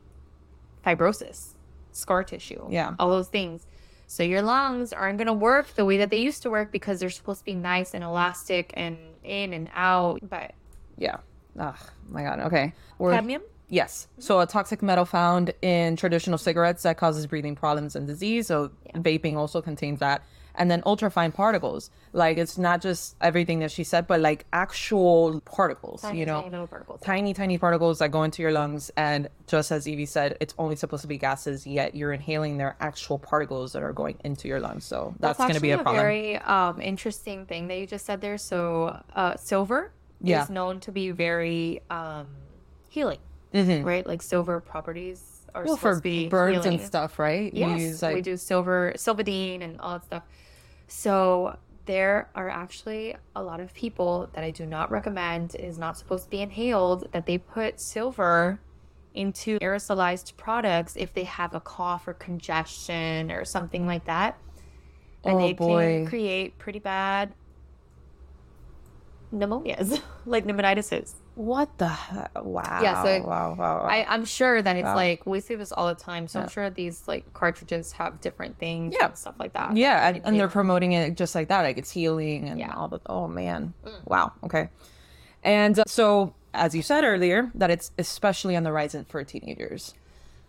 fibrosis, scar tissue, Yeah. all those things. So your lungs aren't going to work the way that they used to work because they're supposed to be nice and elastic and in and out. But Yeah. Oh my God. Okay. We're- cadmium? Yes. So a toxic metal found in traditional cigarettes that causes breathing problems and disease. So vaping also contains that. And then ultrafine particles. Like it's not just everything that she said, but like actual particles, Tiny, you know, tiny little particles. tiny, tiny particles that go into your lungs. And just as Evie said, it's only supposed to be gases, yet you're inhaling their actual particles that are going into your lungs. So that's, going to be a actually problem. very um, interesting thing that you just said there. So, uh, silver Yeah. is known to be very um, healing, Mhm. right? Like silver properties are Well, supposed for to be burns healing. and stuff, right? Yes, use, like- we do silver, Silvadene, and all that stuff. So there are actually a lot of people that I do not recommend. It is not supposed to be inhaled. That they put silver into aerosolized products if they have a cough or congestion or something like that, and Oh, they boy. can create pretty bad pneumonias, <laughs> like pneumonitis. What the heck? Wow. Yeah, so wow, wow, wow. I, I'm sure that it's Wow. like we see this all the time. So Yeah. I'm sure these like cartridges have different things Yeah. and stuff like that. Yeah, and, and they're promoting it just like that, like it's healing and Yeah. all the. Oh man, wow. Okay, and uh, so as you said earlier, that it's especially on the rise for teenagers.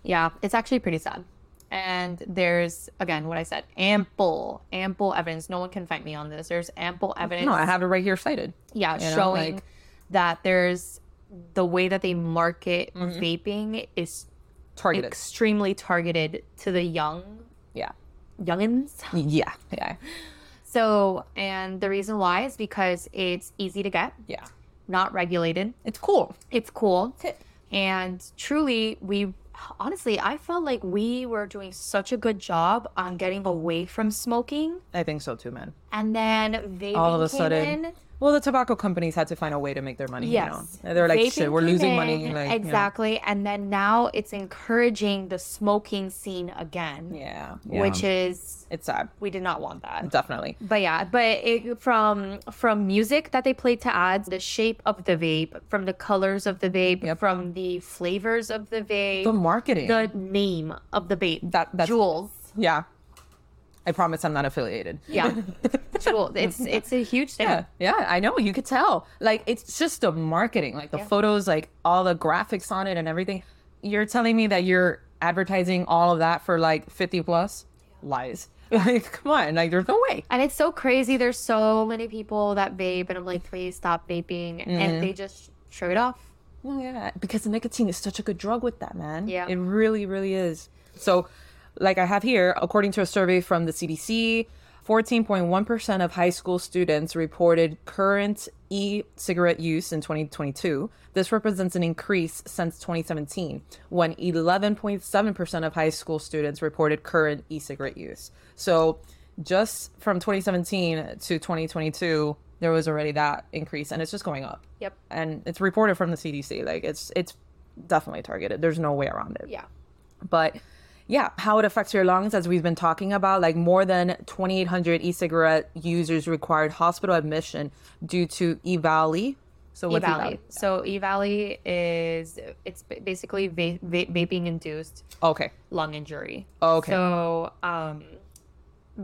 yeah, it's actually pretty sad. And there's again what I said, ample, ample evidence. No one can fight me on this. There's ample evidence. No, I have it right here cited. yeah, you know, showing like- that there's the way that they market Mm-hmm. vaping is Targeted. extremely targeted to the young yeah, youngins. yeah, yeah, So, and the reason why is because it's easy to get, yeah. not regulated. It's cool. It's cool. Tip. And truly, we honestly, I felt like we were doing such a good job on getting away from smoking, I think so too, man. and then vaping All of a came sudden, in. Well, the tobacco companies had to find a way to make their money. Yes. you know? they're like, shit, we're losing in, money. Like, you know. exactly. And then now it's encouraging the smoking scene again, Yeah, yeah. which is it's sad, we did not want that. definitely. But yeah, but it, from from music that they played to ads, the shape of the vape, from the colors of the vape, Yep. from the flavors of the vape, The marketing. the name of the vape, That- that's- Juuls. yeah, I promise I'm not affiliated. Yeah, <laughs> Juuls. It's it's a huge thing. Yeah, yeah, I know. You could tell. Like, it's just the marketing, like the Yeah. photos, like all the graphics on it and everything. You're telling me that you're advertising all of that for like 50 plus? Lies. <laughs> Like, come on. Like, there's no way. And it's so crazy. There's so many people that vape, and I'm like, please stop vaping, Mm-hmm. and they just shrug it off. Yeah. Because the nicotine is such a good drug with that, man. Yeah. It really, really is. So, like I have here, according to a survey from the CDC, 14.1% of high school students reported current e cigarette use in 2022. This represents an increase since 2017, when 11.7% of high school students reported current e cigarette use. So, just from 2017 to 2022, there was already that increase, and it's just going up Yep. and it's reported from the CDC. Like it's it's definitely targeted. There's no way around it. Yeah. But yeah, how it affects your lungs, as we've been talking about, like more than 2,800 e-cigarette users required hospital admission due to EVALI. So what's EVALI. EVALI? So EVALI is it's basically va- va- vaping induced Okay. lung injury. Okay. So um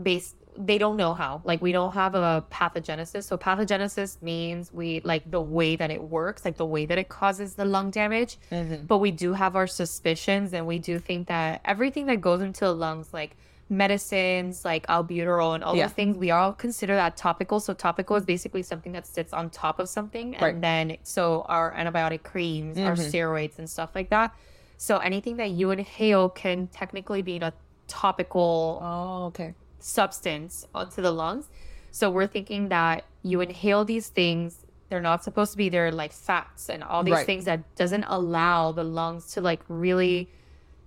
base they don't know how. Like we don't have a pathogenesis. So pathogenesis means we like the way that it works, like the way that it causes the lung damage. Mm-hmm. But we do have our suspicions and we do think that everything that goes into the lungs like medicines like albuterol and all Yeah. those things we all consider that topical so topical is basically something that sits on top of something and then so our antibiotic creams our steroids and stuff like that so anything that you inhale can technically be a topical oh, okay. Substance onto the lungs. So we're thinking that you inhale these things, they're not supposed to be there like fats and all these Right. things that doesn't allow the lungs to like really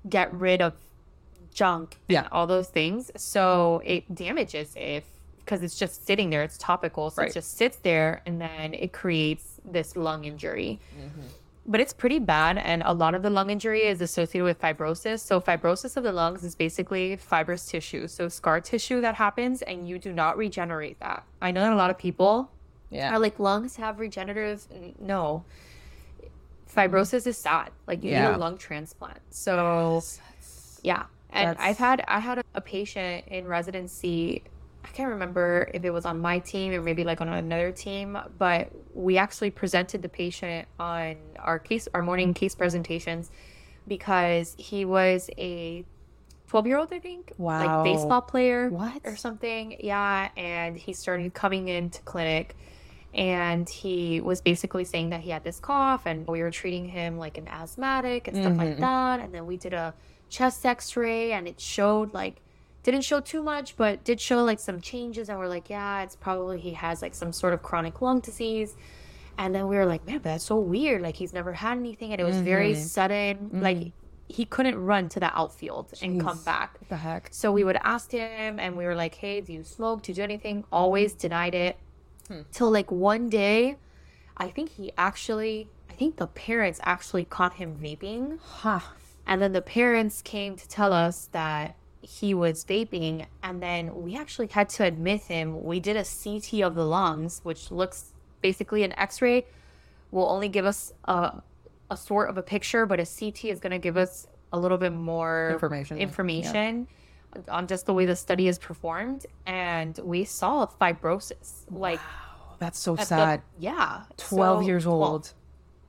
get rid of junk Yeah. and all those things. So it damages if because it's just sitting there, it's topical. So Right. it just sits there and then it creates this lung injury Mm-hmm. But it's pretty bad and a lot of the lung injury is associated with fibrosis. So fibrosis of the lungs is basically fibrous tissue so scar tissue that happens and you do not regenerate that. I know that a lot of people Yeah. are like lungs have regenerative no. Fibrosis is sad. Like you need a lung transplant. So yeah. And That's- i've had i had a patient in residency i can't remember if it was on my team or maybe like on another team but we actually presented the patient on our case our morning case presentations because he was a 12 year old i think Wow. like baseball player What? or something yeah and he started coming into clinic and he was basically saying that he had this cough and we were treating him like an asthmatic and stuff like Mm-hmm. that and then we did a chest x-ray and it showed like didn't show too much but did show like some changes and we're like yeah it's probably he has like some sort of chronic lung disease and then we were like man but that's so weird like he's never had anything and it was very Mm-hmm. sudden like he couldn't run to the outfield and come back What the heck? so we would ask him and we were like, hey, do you smoke? Do you do anything? Always denied it. Till like one day, I think he actually, I think the parents actually caught him vaping. Huh. And then the parents came to tell us that he was vaping. And then we actually had to admit him. We did a CT of the lungs, which looks basically an x ray, will only give us a, a sort of a picture, but a CT is going to give us a little bit more Information, yeah. information on just the way the study is performed. And we saw fibrosis. Like, That's so at the- sad. yeah. 12 So- years well, old.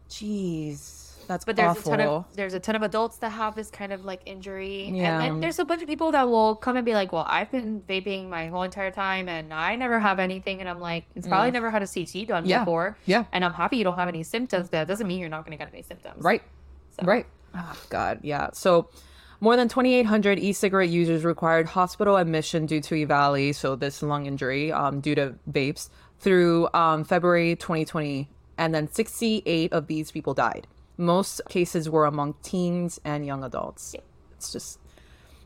Jeez. That's but there's awful. a ton of there's a ton of adults that have this kind of like injury Yeah. and then there's a bunch of people that will come and be like well i've been vaping my whole entire time and i never have anything and i'm like it's probably never had a ct done. Yeah. before Yeah. and i'm happy you don't have any symptoms but that doesn't mean you're not going to get any symptoms Right. So- Right. Oh, God. Yeah. So more than 2,800 e-cigarette users required hospital admission due to EVALI, so this lung injury um, due to vapes, through um, February 2020. And then 68 of these people died. Most cases were among teens and young adults. It's just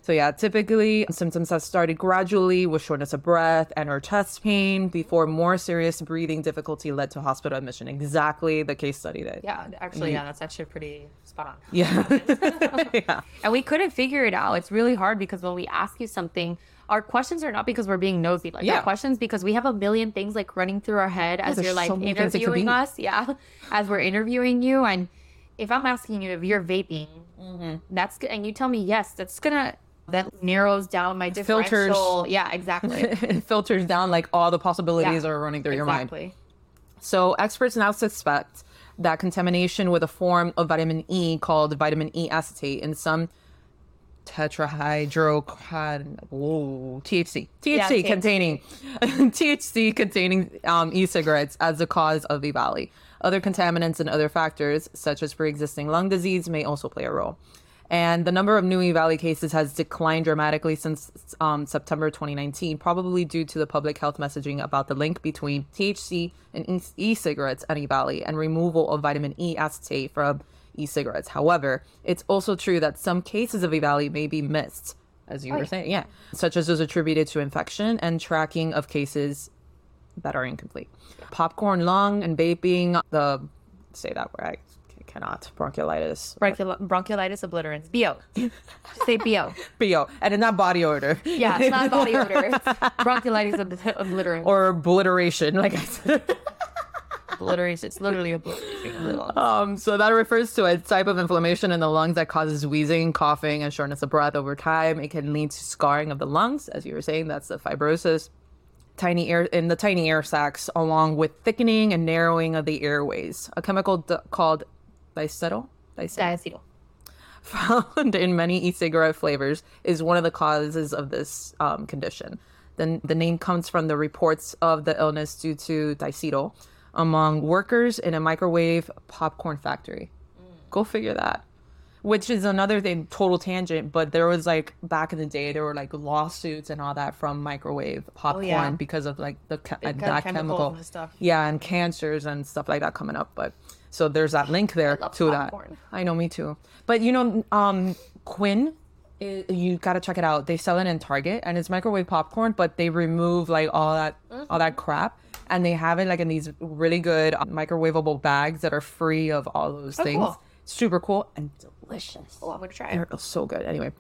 so yeah, typically symptoms have started gradually with shortness of breath and or chest pain before more serious breathing difficulty led to hospital admission. Exactly the case study that Yeah, actually, mm-hmm. yeah, that's actually pretty spot on. yeah. <laughs> yeah. And we couldn't figure it out. It's really hard because when we ask you something, our questions are not because we're being nosy. Like Yeah. our questions because we have a million things like running through our head as there's you're like so many things it could interviewing us. Yeah, as we're interviewing you, and if I'm asking you if you're vaping, Mm-hmm. that's good, and you tell me yes, that's gonna that narrows down my Filters. differential. Yeah, exactly. <laughs> it filters down like all the possibilities Yeah. are running through your mind. So experts now suspect that contamination with a form of vitamin E called vitamin E acetate in some tetrahydrocannabinol whoa, THC Yeah, THC THC. containing <laughs> THC containing um, e-cigarettes as the cause of EVALI. Other contaminants and other factors such as pre-existing lung disease may also play a role. And the number of new EVALI cases has declined dramatically since um, September 2019, probably due to the public health messaging about the link between THC and e- e-cigarettes and EVALI and removal of vitamin E acetate from e-cigarettes. However, it's also true that some cases of EVALI may be missed, as you were saying, yeah, such as those attributed to infection and tracking of cases that are incomplete. Popcorn lung and vaping, the say that word, I cannot, bronchiolitis. Bronchiol- bronchiolitis obliterans. BO. Just say BO. <laughs> BO, and it's not body odor. Yeah, it's not body <laughs> odor. It's bronchiolitis ob- obliterans. or obliteration, like I said. obliteration. It's literally obliteration. <laughs> Um, so that refers to a type of inflammation in the lungs that causes wheezing, coughing, and shortness of breath over time. It can lead to scarring of the lungs, as you were saying. That's the fibrosis. Tiny air in the tiny air sacs, along with thickening and narrowing of the airways. A chemical d- called diacetyl, diacetyl <laughs> found in many e-cigarette flavors is one of the causes of this um, condition. The, the name comes from the reports of the illness due to diacetyl among workers in a microwave popcorn factory. Go figure that. Which is another thing, total tangent, but there was like back in the day, there were like lawsuits and all that from microwave popcorn yeah. because of like the ca- that chemicals chemical, and stuff. yeah, and cancers and stuff like that coming up. But so there's that link there to popcorn. that. I know, me too. But you know, um, Quinn, i you gotta check it out. They sell it in Target, and it's microwave popcorn, but they remove like all that, all that crap, and they have it like in these really good uh, microwavable bags that are free of all those things. cool. Super cool and delicious. Oh, I'm gonna try They're it. so good. Anyway.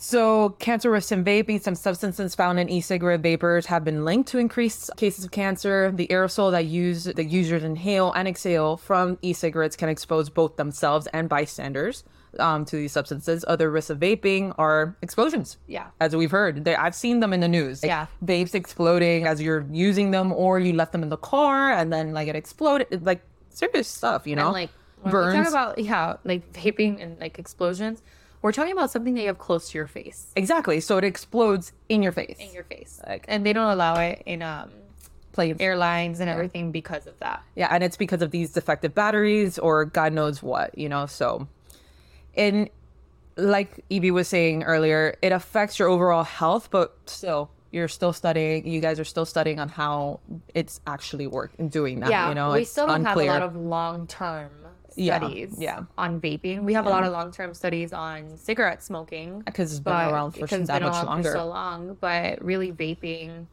So, cancer risk in vaping, some substances found in e-cigarette vapors have been linked to increased cases of cancer. The aerosol that use the users inhale and exhale from e-cigarettes can expose both themselves and bystanders um, to these substances. Other risks of vaping are explosions. Yeah. As we've heard, they, I've seen them in the news. Like, Yeah. Vapes exploding as you're using them, or you left them in the car and then like it exploded. Like serious stuff, you know? And like when burns. we talk about yeah, like vaping and like explosions, we're talking about something that you have close to your face. exactly. So it explodes in your face. In your face. Like- and they don't allow it in um Planes. airlines and everything because of that. Yeah, and it's because of these defective batteries or God knows what, you know. So, and like Evie was saying earlier, it affects your overall health, but still, you're still studying. You guys are still studying on how it's actually work doing that. yeah, you know, we it's still don't unclear. have a lot of long term Yeah, studies yeah. on vaping. We have a lot of long term studies on cigarette smoking. because it's been around for that been much longer. For so long, but really vaping.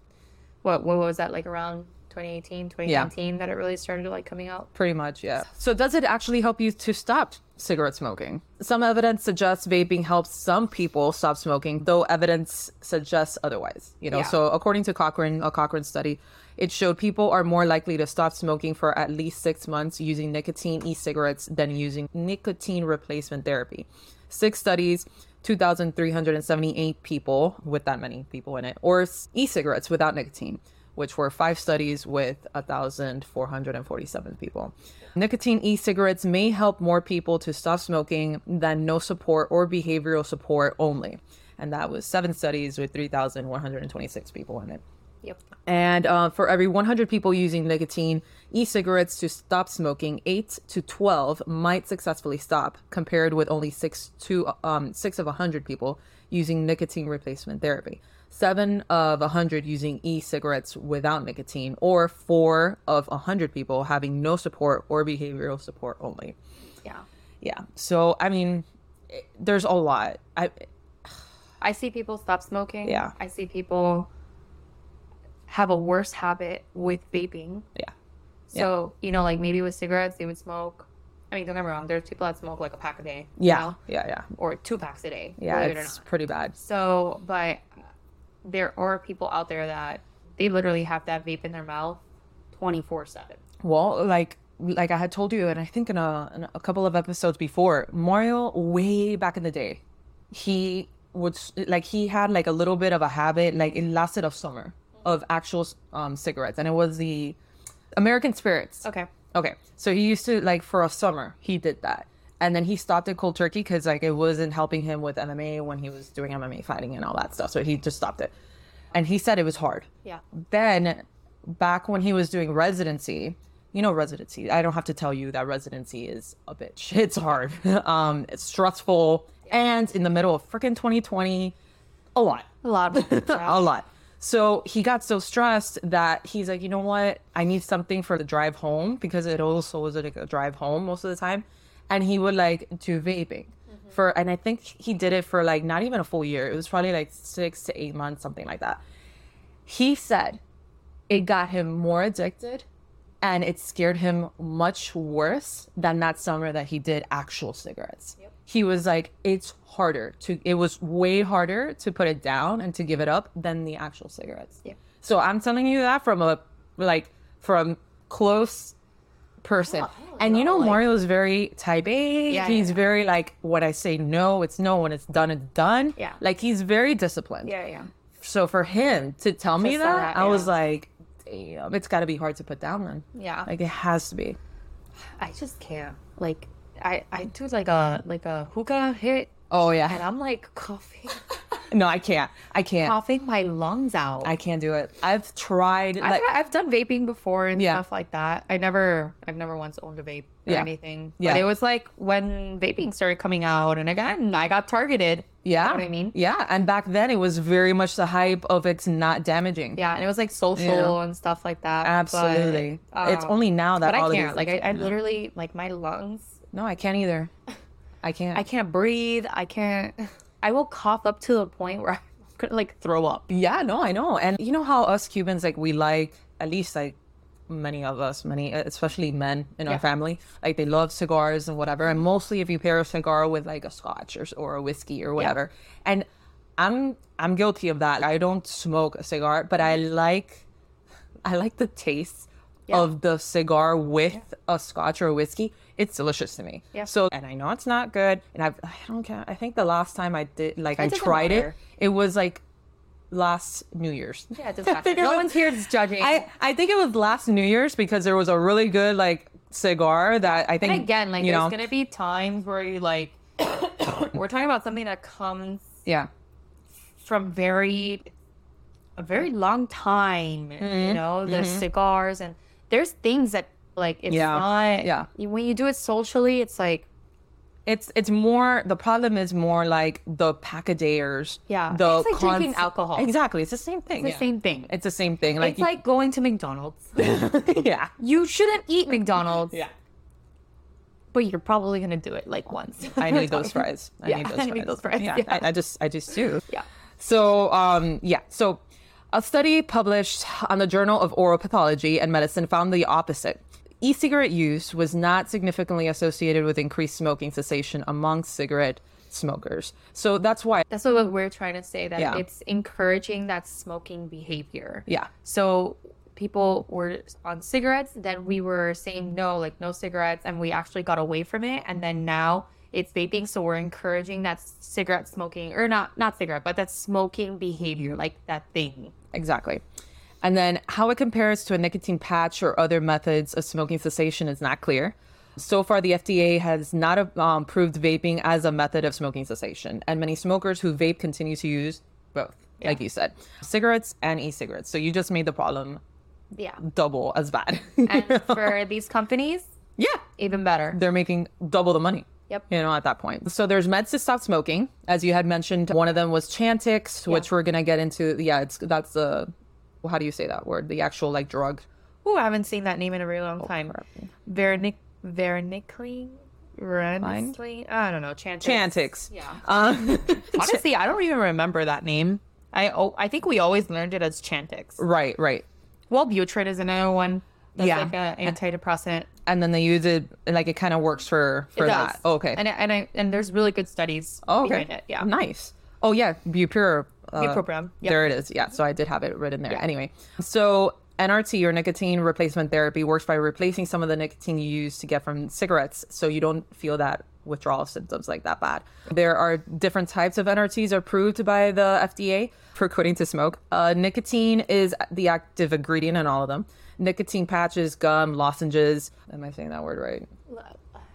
What what was that like around 2018, 2019 that it really started like coming out? Pretty much, yeah. So, does it actually help you to stop cigarette smoking? Some evidence suggests vaping helps some people stop smoking, though evidence suggests otherwise. You know, Yeah. so according to Cochrane, a Cochrane study, it showed people are more likely to stop smoking for at least six months using nicotine e-cigarettes than using nicotine replacement therapy. Six studies. 2,378 people with that many people in it, or e cigarettes without nicotine which were five studies with 1,447 people. Nicotine e cigarettes may help more people to stop smoking than no support or behavioral support only. And that was seven studies with 3,126 people in it. Yep. And uh, for every 100 people using nicotine e cigarettes to stop smoking, 8 to 12 might successfully stop, compared with only 6 to um, 6 of 100 people using nicotine replacement therapy. 7 of 100 using e cigarettes without nicotine, or 4 of 100 people having no support or behavioral support only. Yeah. Yeah. So I mean, it, there's a lot. I I see people stop smoking. Yeah. I see people have a worse habit with vaping. yeah. So, you know, like maybe with cigarettes, they would smoke. I mean, don't get me wrong, there's people that smoke like a pack a day. you Yeah. know, Yeah. Yeah. Or two packs a day. Yeah. it It's not. pretty bad. So, but there are people out there that they literally have that vape in their mouth 24 7. Well, like like I had told you, and I think in a in a couple of episodes before, Mario way back in the day, he would like he had like a little bit of a habit, like it lasted a summer of actual um cigarettes, and it was the American Spirits. Okay. Okay, so he used to like for a summer he did that, and then he stopped it cold turkey because like it wasn't helping him with MMA when he was doing MMA fighting and all that stuff. So he just stopped it, and he said it was hard. Yeah. Then, back when he was doing residency, you know residency. I don't have to tell you that residency is a bitch. <laughs> It's hard. <laughs> um, it's stressful, and in the middle of freaking 2020, a lot A lot <laughs> a lot. So he got so stressed that he's like, you know what? I need something for the drive home because it also was like a drive home most of the time. And he would like do vaping mm-hmm. for, and I think he did it for like not even a full year. It was probably like six to eight months, something like that. He said it got him more addicted and it scared him much worse than that summer that he did actual cigarettes. He was like, it's harder to, it was way harder to put it down and to give it up than the actual cigarettes. Yeah. So I'm telling you that from a, like, from close person. Oh, oh, and you know, like- Mario is very type A. Yeah, he's yeah. very like, when I say no, it's no. When it's done, it's done. Yeah. Like he's very disciplined. Yeah, yeah. So for him to tell me that, that, I was like, damn, it's got to be hard to put down then. Yeah. Like it has to be. I just can't. Like, I, I do like a like a hookah hit Oh yeah. and. I'm like coughing, <laughs> No, I can't. I can't. coughing my lungs out. I can't do it. I've tried. I've, Like, I've done vaping before and Yeah. stuff like that. I never, I've never once owned a vape or Yeah. anything. Yeah. But it was like when vaping started coming out, and again, I got targeted. yeah. You know what I mean? Yeah. And back then it was very much the hype of it's not damaging. Yeah, and it was like social Yeah. and stuff like that. Absolutely. But, it's um, only now that But I can't. Like, I, I literally, like, my lungs. no, I can't either. <laughs> I can't. I can't breathe. I can't. <laughs> I will cough up to the point where <laughs> I'm gonna like throw up. Yeah, no, I know. And you know how us Cubans like we like at least like many of us, many especially men in Yeah. our family, like they love cigars and whatever. And mostly if you pair a cigar with like a scotch or or a whiskey or whatever. And I'm I'm guilty of that. I don't smoke a cigar, but I like I like the taste Yeah. of the cigar with a scotch or a whiskey. It's delicious to me. Yeah. So and I know it's not good. And I've, I don't care. I think the last time I did like I tried matter. it, it was like last New Year's. Yeah, it <laughs> doesn't matter. No was- one's here is judging. I, I think it was last New Year's because there was a really good like cigar that I think and again, like, you there's know gonna be times where you like, <coughs> we're talking about something that comes yeah from very a very long time Mm-hmm. you know the cigars and there's things that like it's Yeah. not Yeah. when you do it socially it's like it's it's more the problem is more like the packadayers Yeah. the It's like drinking alcohol. exactly it's the same thing the yeah. same thing it's the same thing like it's like going to mcdonald's <laughs> yeah you shouldn't eat mcdonald's yeah but you're probably gonna do it like once I need <laughs> those fries I Yeah, need those <laughs> I fries need those fries, yeah, yeah. I, I just I just do yeah So, um, yeah. So, a study published on the Journal of Oral Pathology and Medicine found the opposite. E cigarette use was not significantly associated with increased smoking cessation among cigarette smokers. So, that's why, that's what we're trying to say that Yeah. it's encouraging that smoking behavior yeah. So people were on cigarettes, then we were saying no, like no cigarettes, and we actually got away from it. And then now it's vaping, so we're encouraging that cigarette smoking, or not not cigarette, but that smoking behavior, like that thing. Exactly. And then how it compares to a nicotine patch or other methods of smoking cessation is not clear. So far, the FDA has not um, approved vaping as a method of smoking cessation, and many smokers who vape continue to use both, like you said, cigarettes and e-cigarettes. So you just made the problem Yeah. double as bad. <laughs> And for these companies, yeah, even better. they're making double the money. Yep. You know, at that point. So there's meds to stop smoking, as you had mentioned. One of them was Chantix, which we're gonna get into. Yeah, it's that's the well, how do you say that word? The actual like drug. Ooh, I haven't seen that name in a really long Oh, time. Vernic, varenicline. Rensley? I don't know. Chantix. Chantix. Yeah. Um, <laughs> Honestly, I don't even remember that name. I oh, I think we always learned it as Chantix. right, right. Wellbutrin is another one. That's Yeah. like an antidepressant. And then they use it like it kind of works for for that. Oh, okay. And and I, and there's really good studies Oh, okay. behind it. Yeah. Nice. Oh yeah, Bupure. Uh, Bupropion, yep. There it is. Yeah. So I did have it written there. Yeah. Anyway, so NRT or nicotine replacement therapy works by replacing some of the nicotine you use to get from cigarettes, so you don't feel that withdrawal symptoms like that bad. There are different types of NRTs approved by the FDA for quitting to smoke. Uh, nicotine is the active ingredient in all of them. Nicotine patches, gum, lozenges. Am I saying that word right?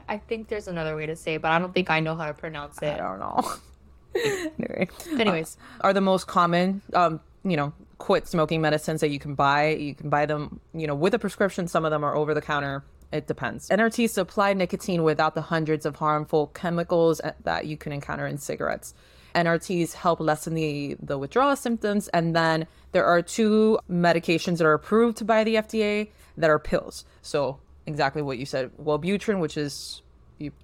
I think there's another way to say it, but I don't think I know how to pronounce it. I don't know. <laughs> <laughs> anyway, Anyways. are the most common, um, you know, quit smoking medicines that you can buy. You can buy them, you know, with a prescription. Some of them are over the counter. It depends. NRT supply nicotine without the hundreds of harmful chemicals uh, that you can encounter in cigarettes. NRTs help lessen the, the withdrawal symptoms. And then there are two medications that are approved by the FDA that are pills. So exactly what you said. Wellbutrin, which is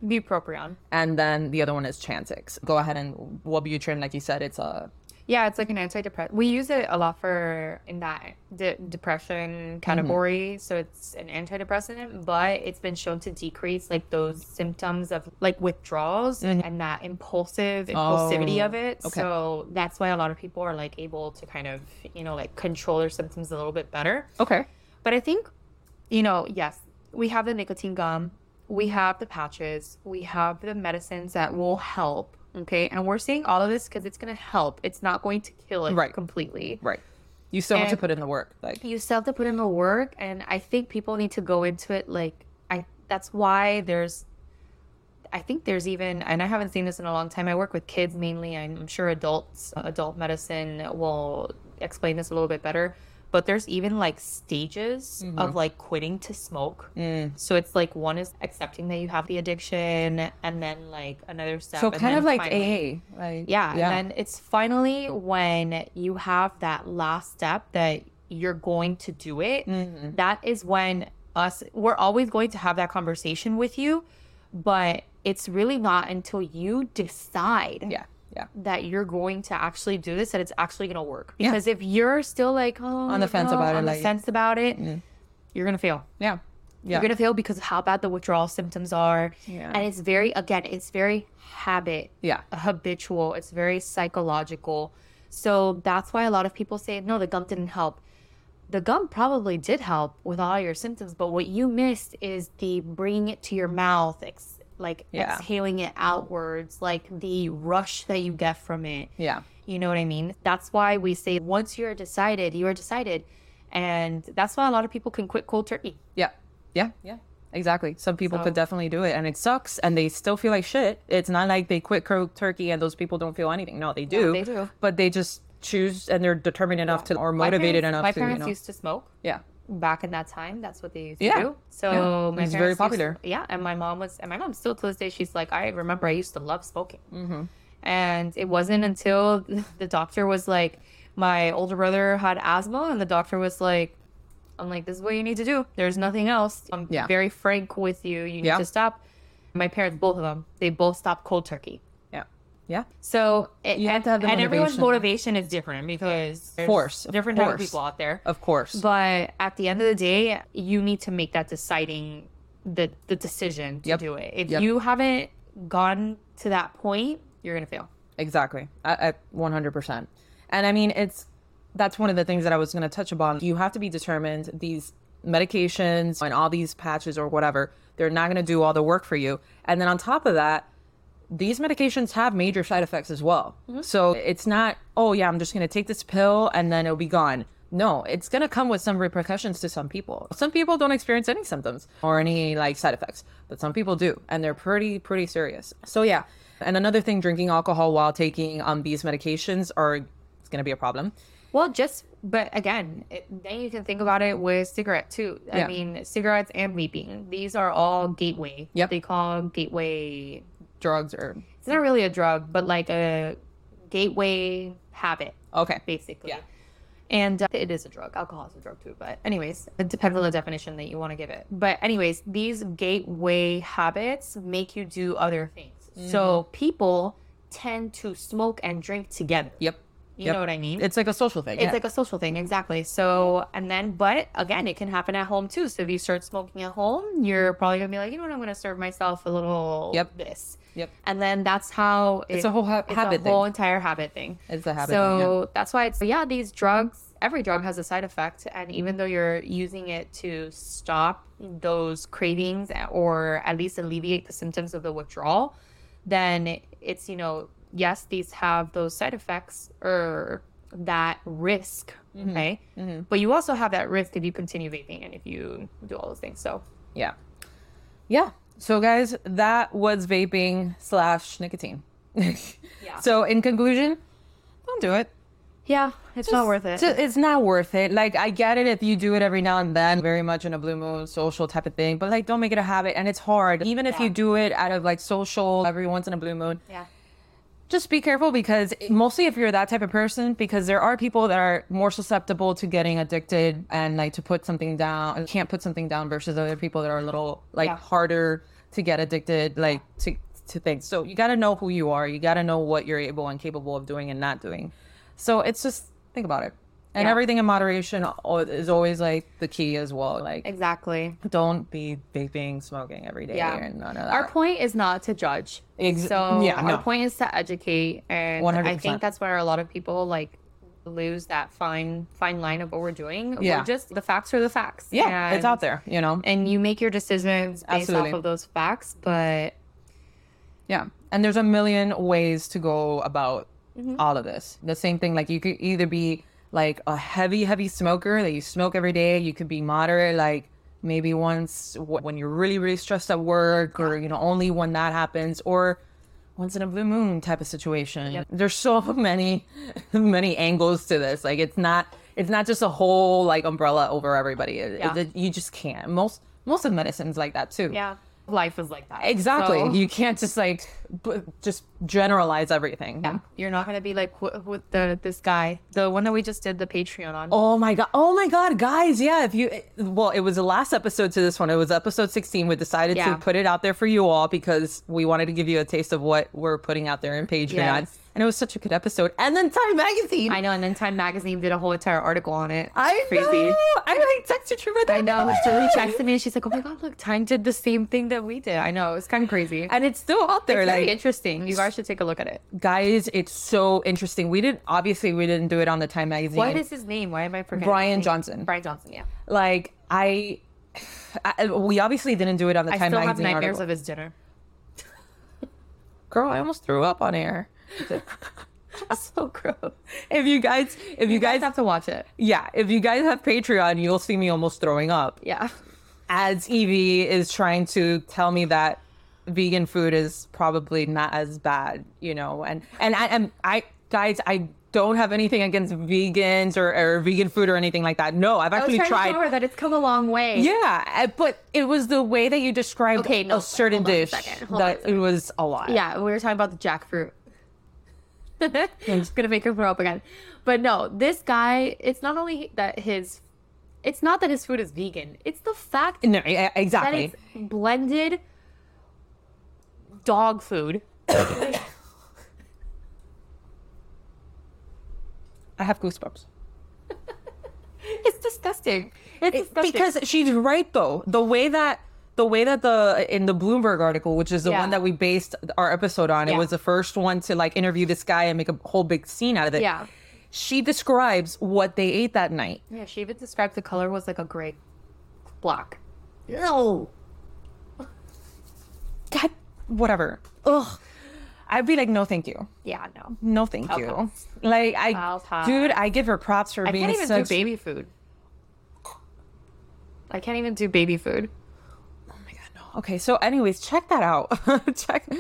Bupropion. and then the other one is Chantix. Go ahead and Wellbutrin, like you said, it's a Yeah, it's like an antidepressant. We use it a lot for in that de- depression mm-hmm. category. So it's an antidepressant, but it's been shown to decrease like those symptoms of like withdrawals mm-hmm. and that impulsive impulsivity oh, of it. okay. So that's why a lot of people are like able to kind of you know like control their symptoms a little bit better. okay. But I think, you know, yes, we have the nicotine gum, we have the patches, we have the medicines that will help. Okay. And we're saying all of this because it's going to help. It's not going to kill it Right. completely. Right. You still have to put in the work. Like You still have to put in the work. And I think people need to go into it like, I, that's why there's, I think there's even, and I haven't seen this in a long time. I work with kids mainly. I'm sure adults, adult medicine will explain this a little bit better. But there's even like stages Mm-hmm. of like quitting to smoke. Mm. So it's like one is accepting that you have the addiction, and then like another step. so kind of like finally- AA. Like yeah, and then it's finally when you have that last step that you're going to do it. Mm-hmm. that is when us we're always going to have that conversation with you, but it's really not until you decide yeah. Yeah. that you're going to actually do this that it's actually going to work. Yeah. Because if you're still like oh, On the fence about it, on the like- fence about it, Mm. you're going to fail. Yeah. Yeah. You're gonna fail because of how bad the withdrawal symptoms are. Yeah. And it's very again, it's very habit Yeah. habitual. It's very psychological. So that's why a lot of people say, no, the gum didn't help. The gum probably did help with all your symptoms, but what you missed is the bringing it to your mouth, like Yeah. exhaling it outwards, like the rush that you get from it. Yeah. You know what I mean? That's why we say once you're decided, you are decided. And that's why a lot of people can quit cold turkey. Yeah. Yeah. Yeah. Exactly. Some people So- could definitely do it and it sucks and they still feel like shit. It's not like they quit cold turkey and those people don't feel anything. No, they do. they do. But they just choose and they're determined enough to or My motivated parents- enough My to, parents you know. used to smoke. yeah. Back in that time that's what they used to Yeah. do so Yeah. my It's very popular. yeah and my mom was and my mom still to this day she's like i remember i used to love smoking mm-hmm. and it wasn't until <laughs> the doctor was like my older brother had asthma and the doctor was like i'm like this is what you need to do there's nothing else i'm Yeah. very frank with you you need to stop my parents both of them they both stopped cold turkey Yeah. So it, You have to have the and everyone's motivation. motivation is different because of course, of different type of people out there Of course. but at the end of the day, you need to make that deciding the the decision to Yep. do it. If Yep. you haven't gone to that point, you're gonna fail. Exactly. At, at 100%. And I mean, it's that's one of the things that I was going to touch upon. You have to be determined these medications and all these patches or whatever, they're not going to do all the work for you. And then on top of that, these medications have major side effects as well. So it's not, oh yeah, I'm just going to take this pill and then it'll be gone. No, it's going to come with some repercussions to some people. Some people don't experience any symptoms or any like side effects, but some people do, and they're pretty pretty serious. So yeah. And another thing, drinking alcohol while taking um these medications are it's going to be a problem. Well, just but again, it, then you can think about it with cigarette too. I Yeah. mean, cigarettes and vaping. These are all gateway. Yep. They call gateway. Drugs or It's not really a drug, but like a gateway habit. okay. basically. Yeah. And uh, it is a drug. Alcohol is a drug too. But, anyways, it depends on the definition that you want to give it. But, anyways, these gateway habits make you do other things. So, people tend to smoke and drink together. Yep. You Yep. know what I mean? It's like a social thing. It's yeah. like a social thing, exactly. So, and then, but again, it can happen at home too. So, if you start smoking at home, you're probably gonna be like, you know what, I'm gonna serve myself a little Yep. this. Yep. And then that's how It's it- a whole ha- it's habit a thing. whole entire habit thing. It's a habit So thing, yeah. that's why it's yeah. These drugs, every drug has a side effect, and even though you're using it to stop those cravings or at least alleviate the symptoms of the withdrawal, then it's you know yes, these have those side effects or that risk. Mm-hmm. Okay, but you also have that risk if you continue vaping and if you do all those things. So Yeah. Yeah. So, guys, that was vaping slash nicotine. Yeah. <laughs> So, in conclusion, don't do it. yeah, it's not worth it. Ju- It's not worth it. Like, I get it if you do it every now and then, very much in a blue moon social type of thing, but like, don't make it a habit. And it's hard. Even if you do it out of like social every once in a blue moon, yeah. Just be careful because mostly if you're that type of person, because there are people that are more susceptible to getting addicted and like to put something down, can't put something down versus other people that are a little like Yeah. harder to get addicted, like to to things. So you got to know who you are. You got to know what you're able and capable of doing and not doing. So it's just think about it. And Yeah. everything in moderation is always like the key as well. Like Exactly. don't be vaping, smoking every day Yeah. and none of that. Our point is not to judge. Ex- so yeah, our no. point is to educate, and I 100%. think that's where a lot of people like lose that fine fine line of what we're doing. Yeah. We're just the facts are the facts. yeah, it's out there, you know. and you make your decisions based Absolutely. off of those facts. But Yeah. And there's a million ways to go about Mm-hmm. all of this. The same thing, like you could either be like a heavy, heavy smoker that you smoke every day. You could be moderate, like maybe once w- when you're really, really stressed at work or, you know, only when that happens or once in a blue moon type of situation. There's so <laughs> many, many angles to this. Like it's not, it's not just a whole like umbrella over everybody. It- Yeah. it- you just can't. Most, most of medicine's like that too. yeah, life is like that. Exactly. So- You can't just like b- just generalize everything. yeah, you're not gonna be like wh- with the this guy, the one that we just did the Patreon on. Oh my god. Oh my god, guys. Yeah, if you well, it was the last episode to this one. It was episode 16. We decided Yeah. to put it out there for you all because we wanted to give you a taste of what we're putting out there in Patreon. Yes. And it was such a good episode. And then Time Magazine. I know, and then Time Magazine did a whole entire article on it. I crazy. know. I like texted you about that. I know. <laughs> Julie texted me and she's like, "Oh my god, look, Time did the same thing that we did." I know it's kind of crazy. And it's still out there. It's very interesting. You guys should take a look at it. guys, it's so interesting. We didn't obviously we didn't do it on the Time Magazine. What is his name? Why am I forgetting? Brian? Johnson. Brian Johnson. Yeah. like I, I we obviously didn't do it on the I Time Magazine. I still have nightmares article. of his dinner. Girl, I almost threw up on air. <laughs> so gross. If you guys, if you, guys, have to watch it. yeah, if you guys have Patreon, you'll see me almost throwing up Yeah. as Evie is trying to tell me that vegan food is probably not as bad, you know. And and I am I guys, I don't have anything against vegans or, or vegan food or anything like that. No, I've actually to tried. her that it's come a long way. Yeah, uh, but it was the way that you described Okay, no, a certain hold on a dish second, hold on a that it was a lot. Yeah, we were talking about the jackfruit. <laughs> I'm just gonna make her throw up again. But no, this guy, it's not only that his it's not that his food is vegan. It's the fact No, that exactly. it's blended dog food. <coughs> I have goosebumps. <laughs> It's disgusting. It's disgusting. because she's right though the way that the way that the in the bloomberg article which is the Yeah. one that we based our episode on it was the first one to like interview this guy and make a whole big scene out of it Yeah. she describes what they ate that night Yeah, she even described the color was like a gray block. no god whatever ugh i'd be like no thank you Yeah, no. no thank I'll you like i I'll pass. dude i give her props for I being can't even such do baby food. I can't even do baby food. Okay, so anyways, check that out. <laughs> check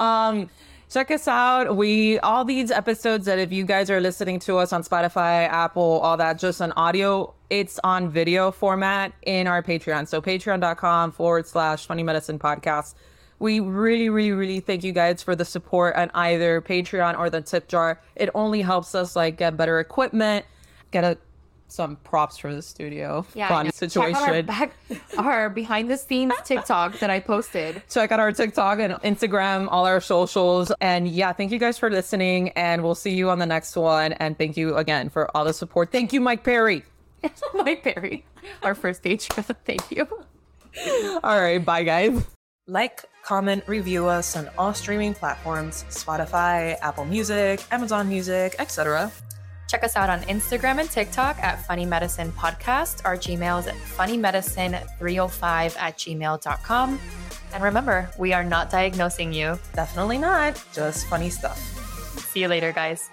um check us out. We all these episodes that if you guys are listening to us on Spotify, Apple, all that just on audio, it's on video format in our Patreon. So patreon.com forward slash funny medicine podcast. We really, really, really thank you guys for the support on either Patreon or the tip jar. It only helps us like get better equipment, get a some props for the studio. Yeah, Fun situation. Check out our, back, our behind the scenes TikTok that I posted. check out our TikTok and Instagram, all our socials. And yeah, thank you guys for listening. And we'll see you on the next one. And thank you again for all the support. Thank you, Mike Perry. <laughs> Mike Perry, our first stage. <laughs> Thank you. All right. Bye, guys. Like, comment, review us on all streaming platforms Spotify, Apple Music, Amazon Music, etc. Check us out on Instagram and TikTok at Funny Medicine Podcast. Our Gmail is at funnymedicine305 at gmail.com. And remember, we are not diagnosing you. Definitely not, just funny stuff. See you later, guys.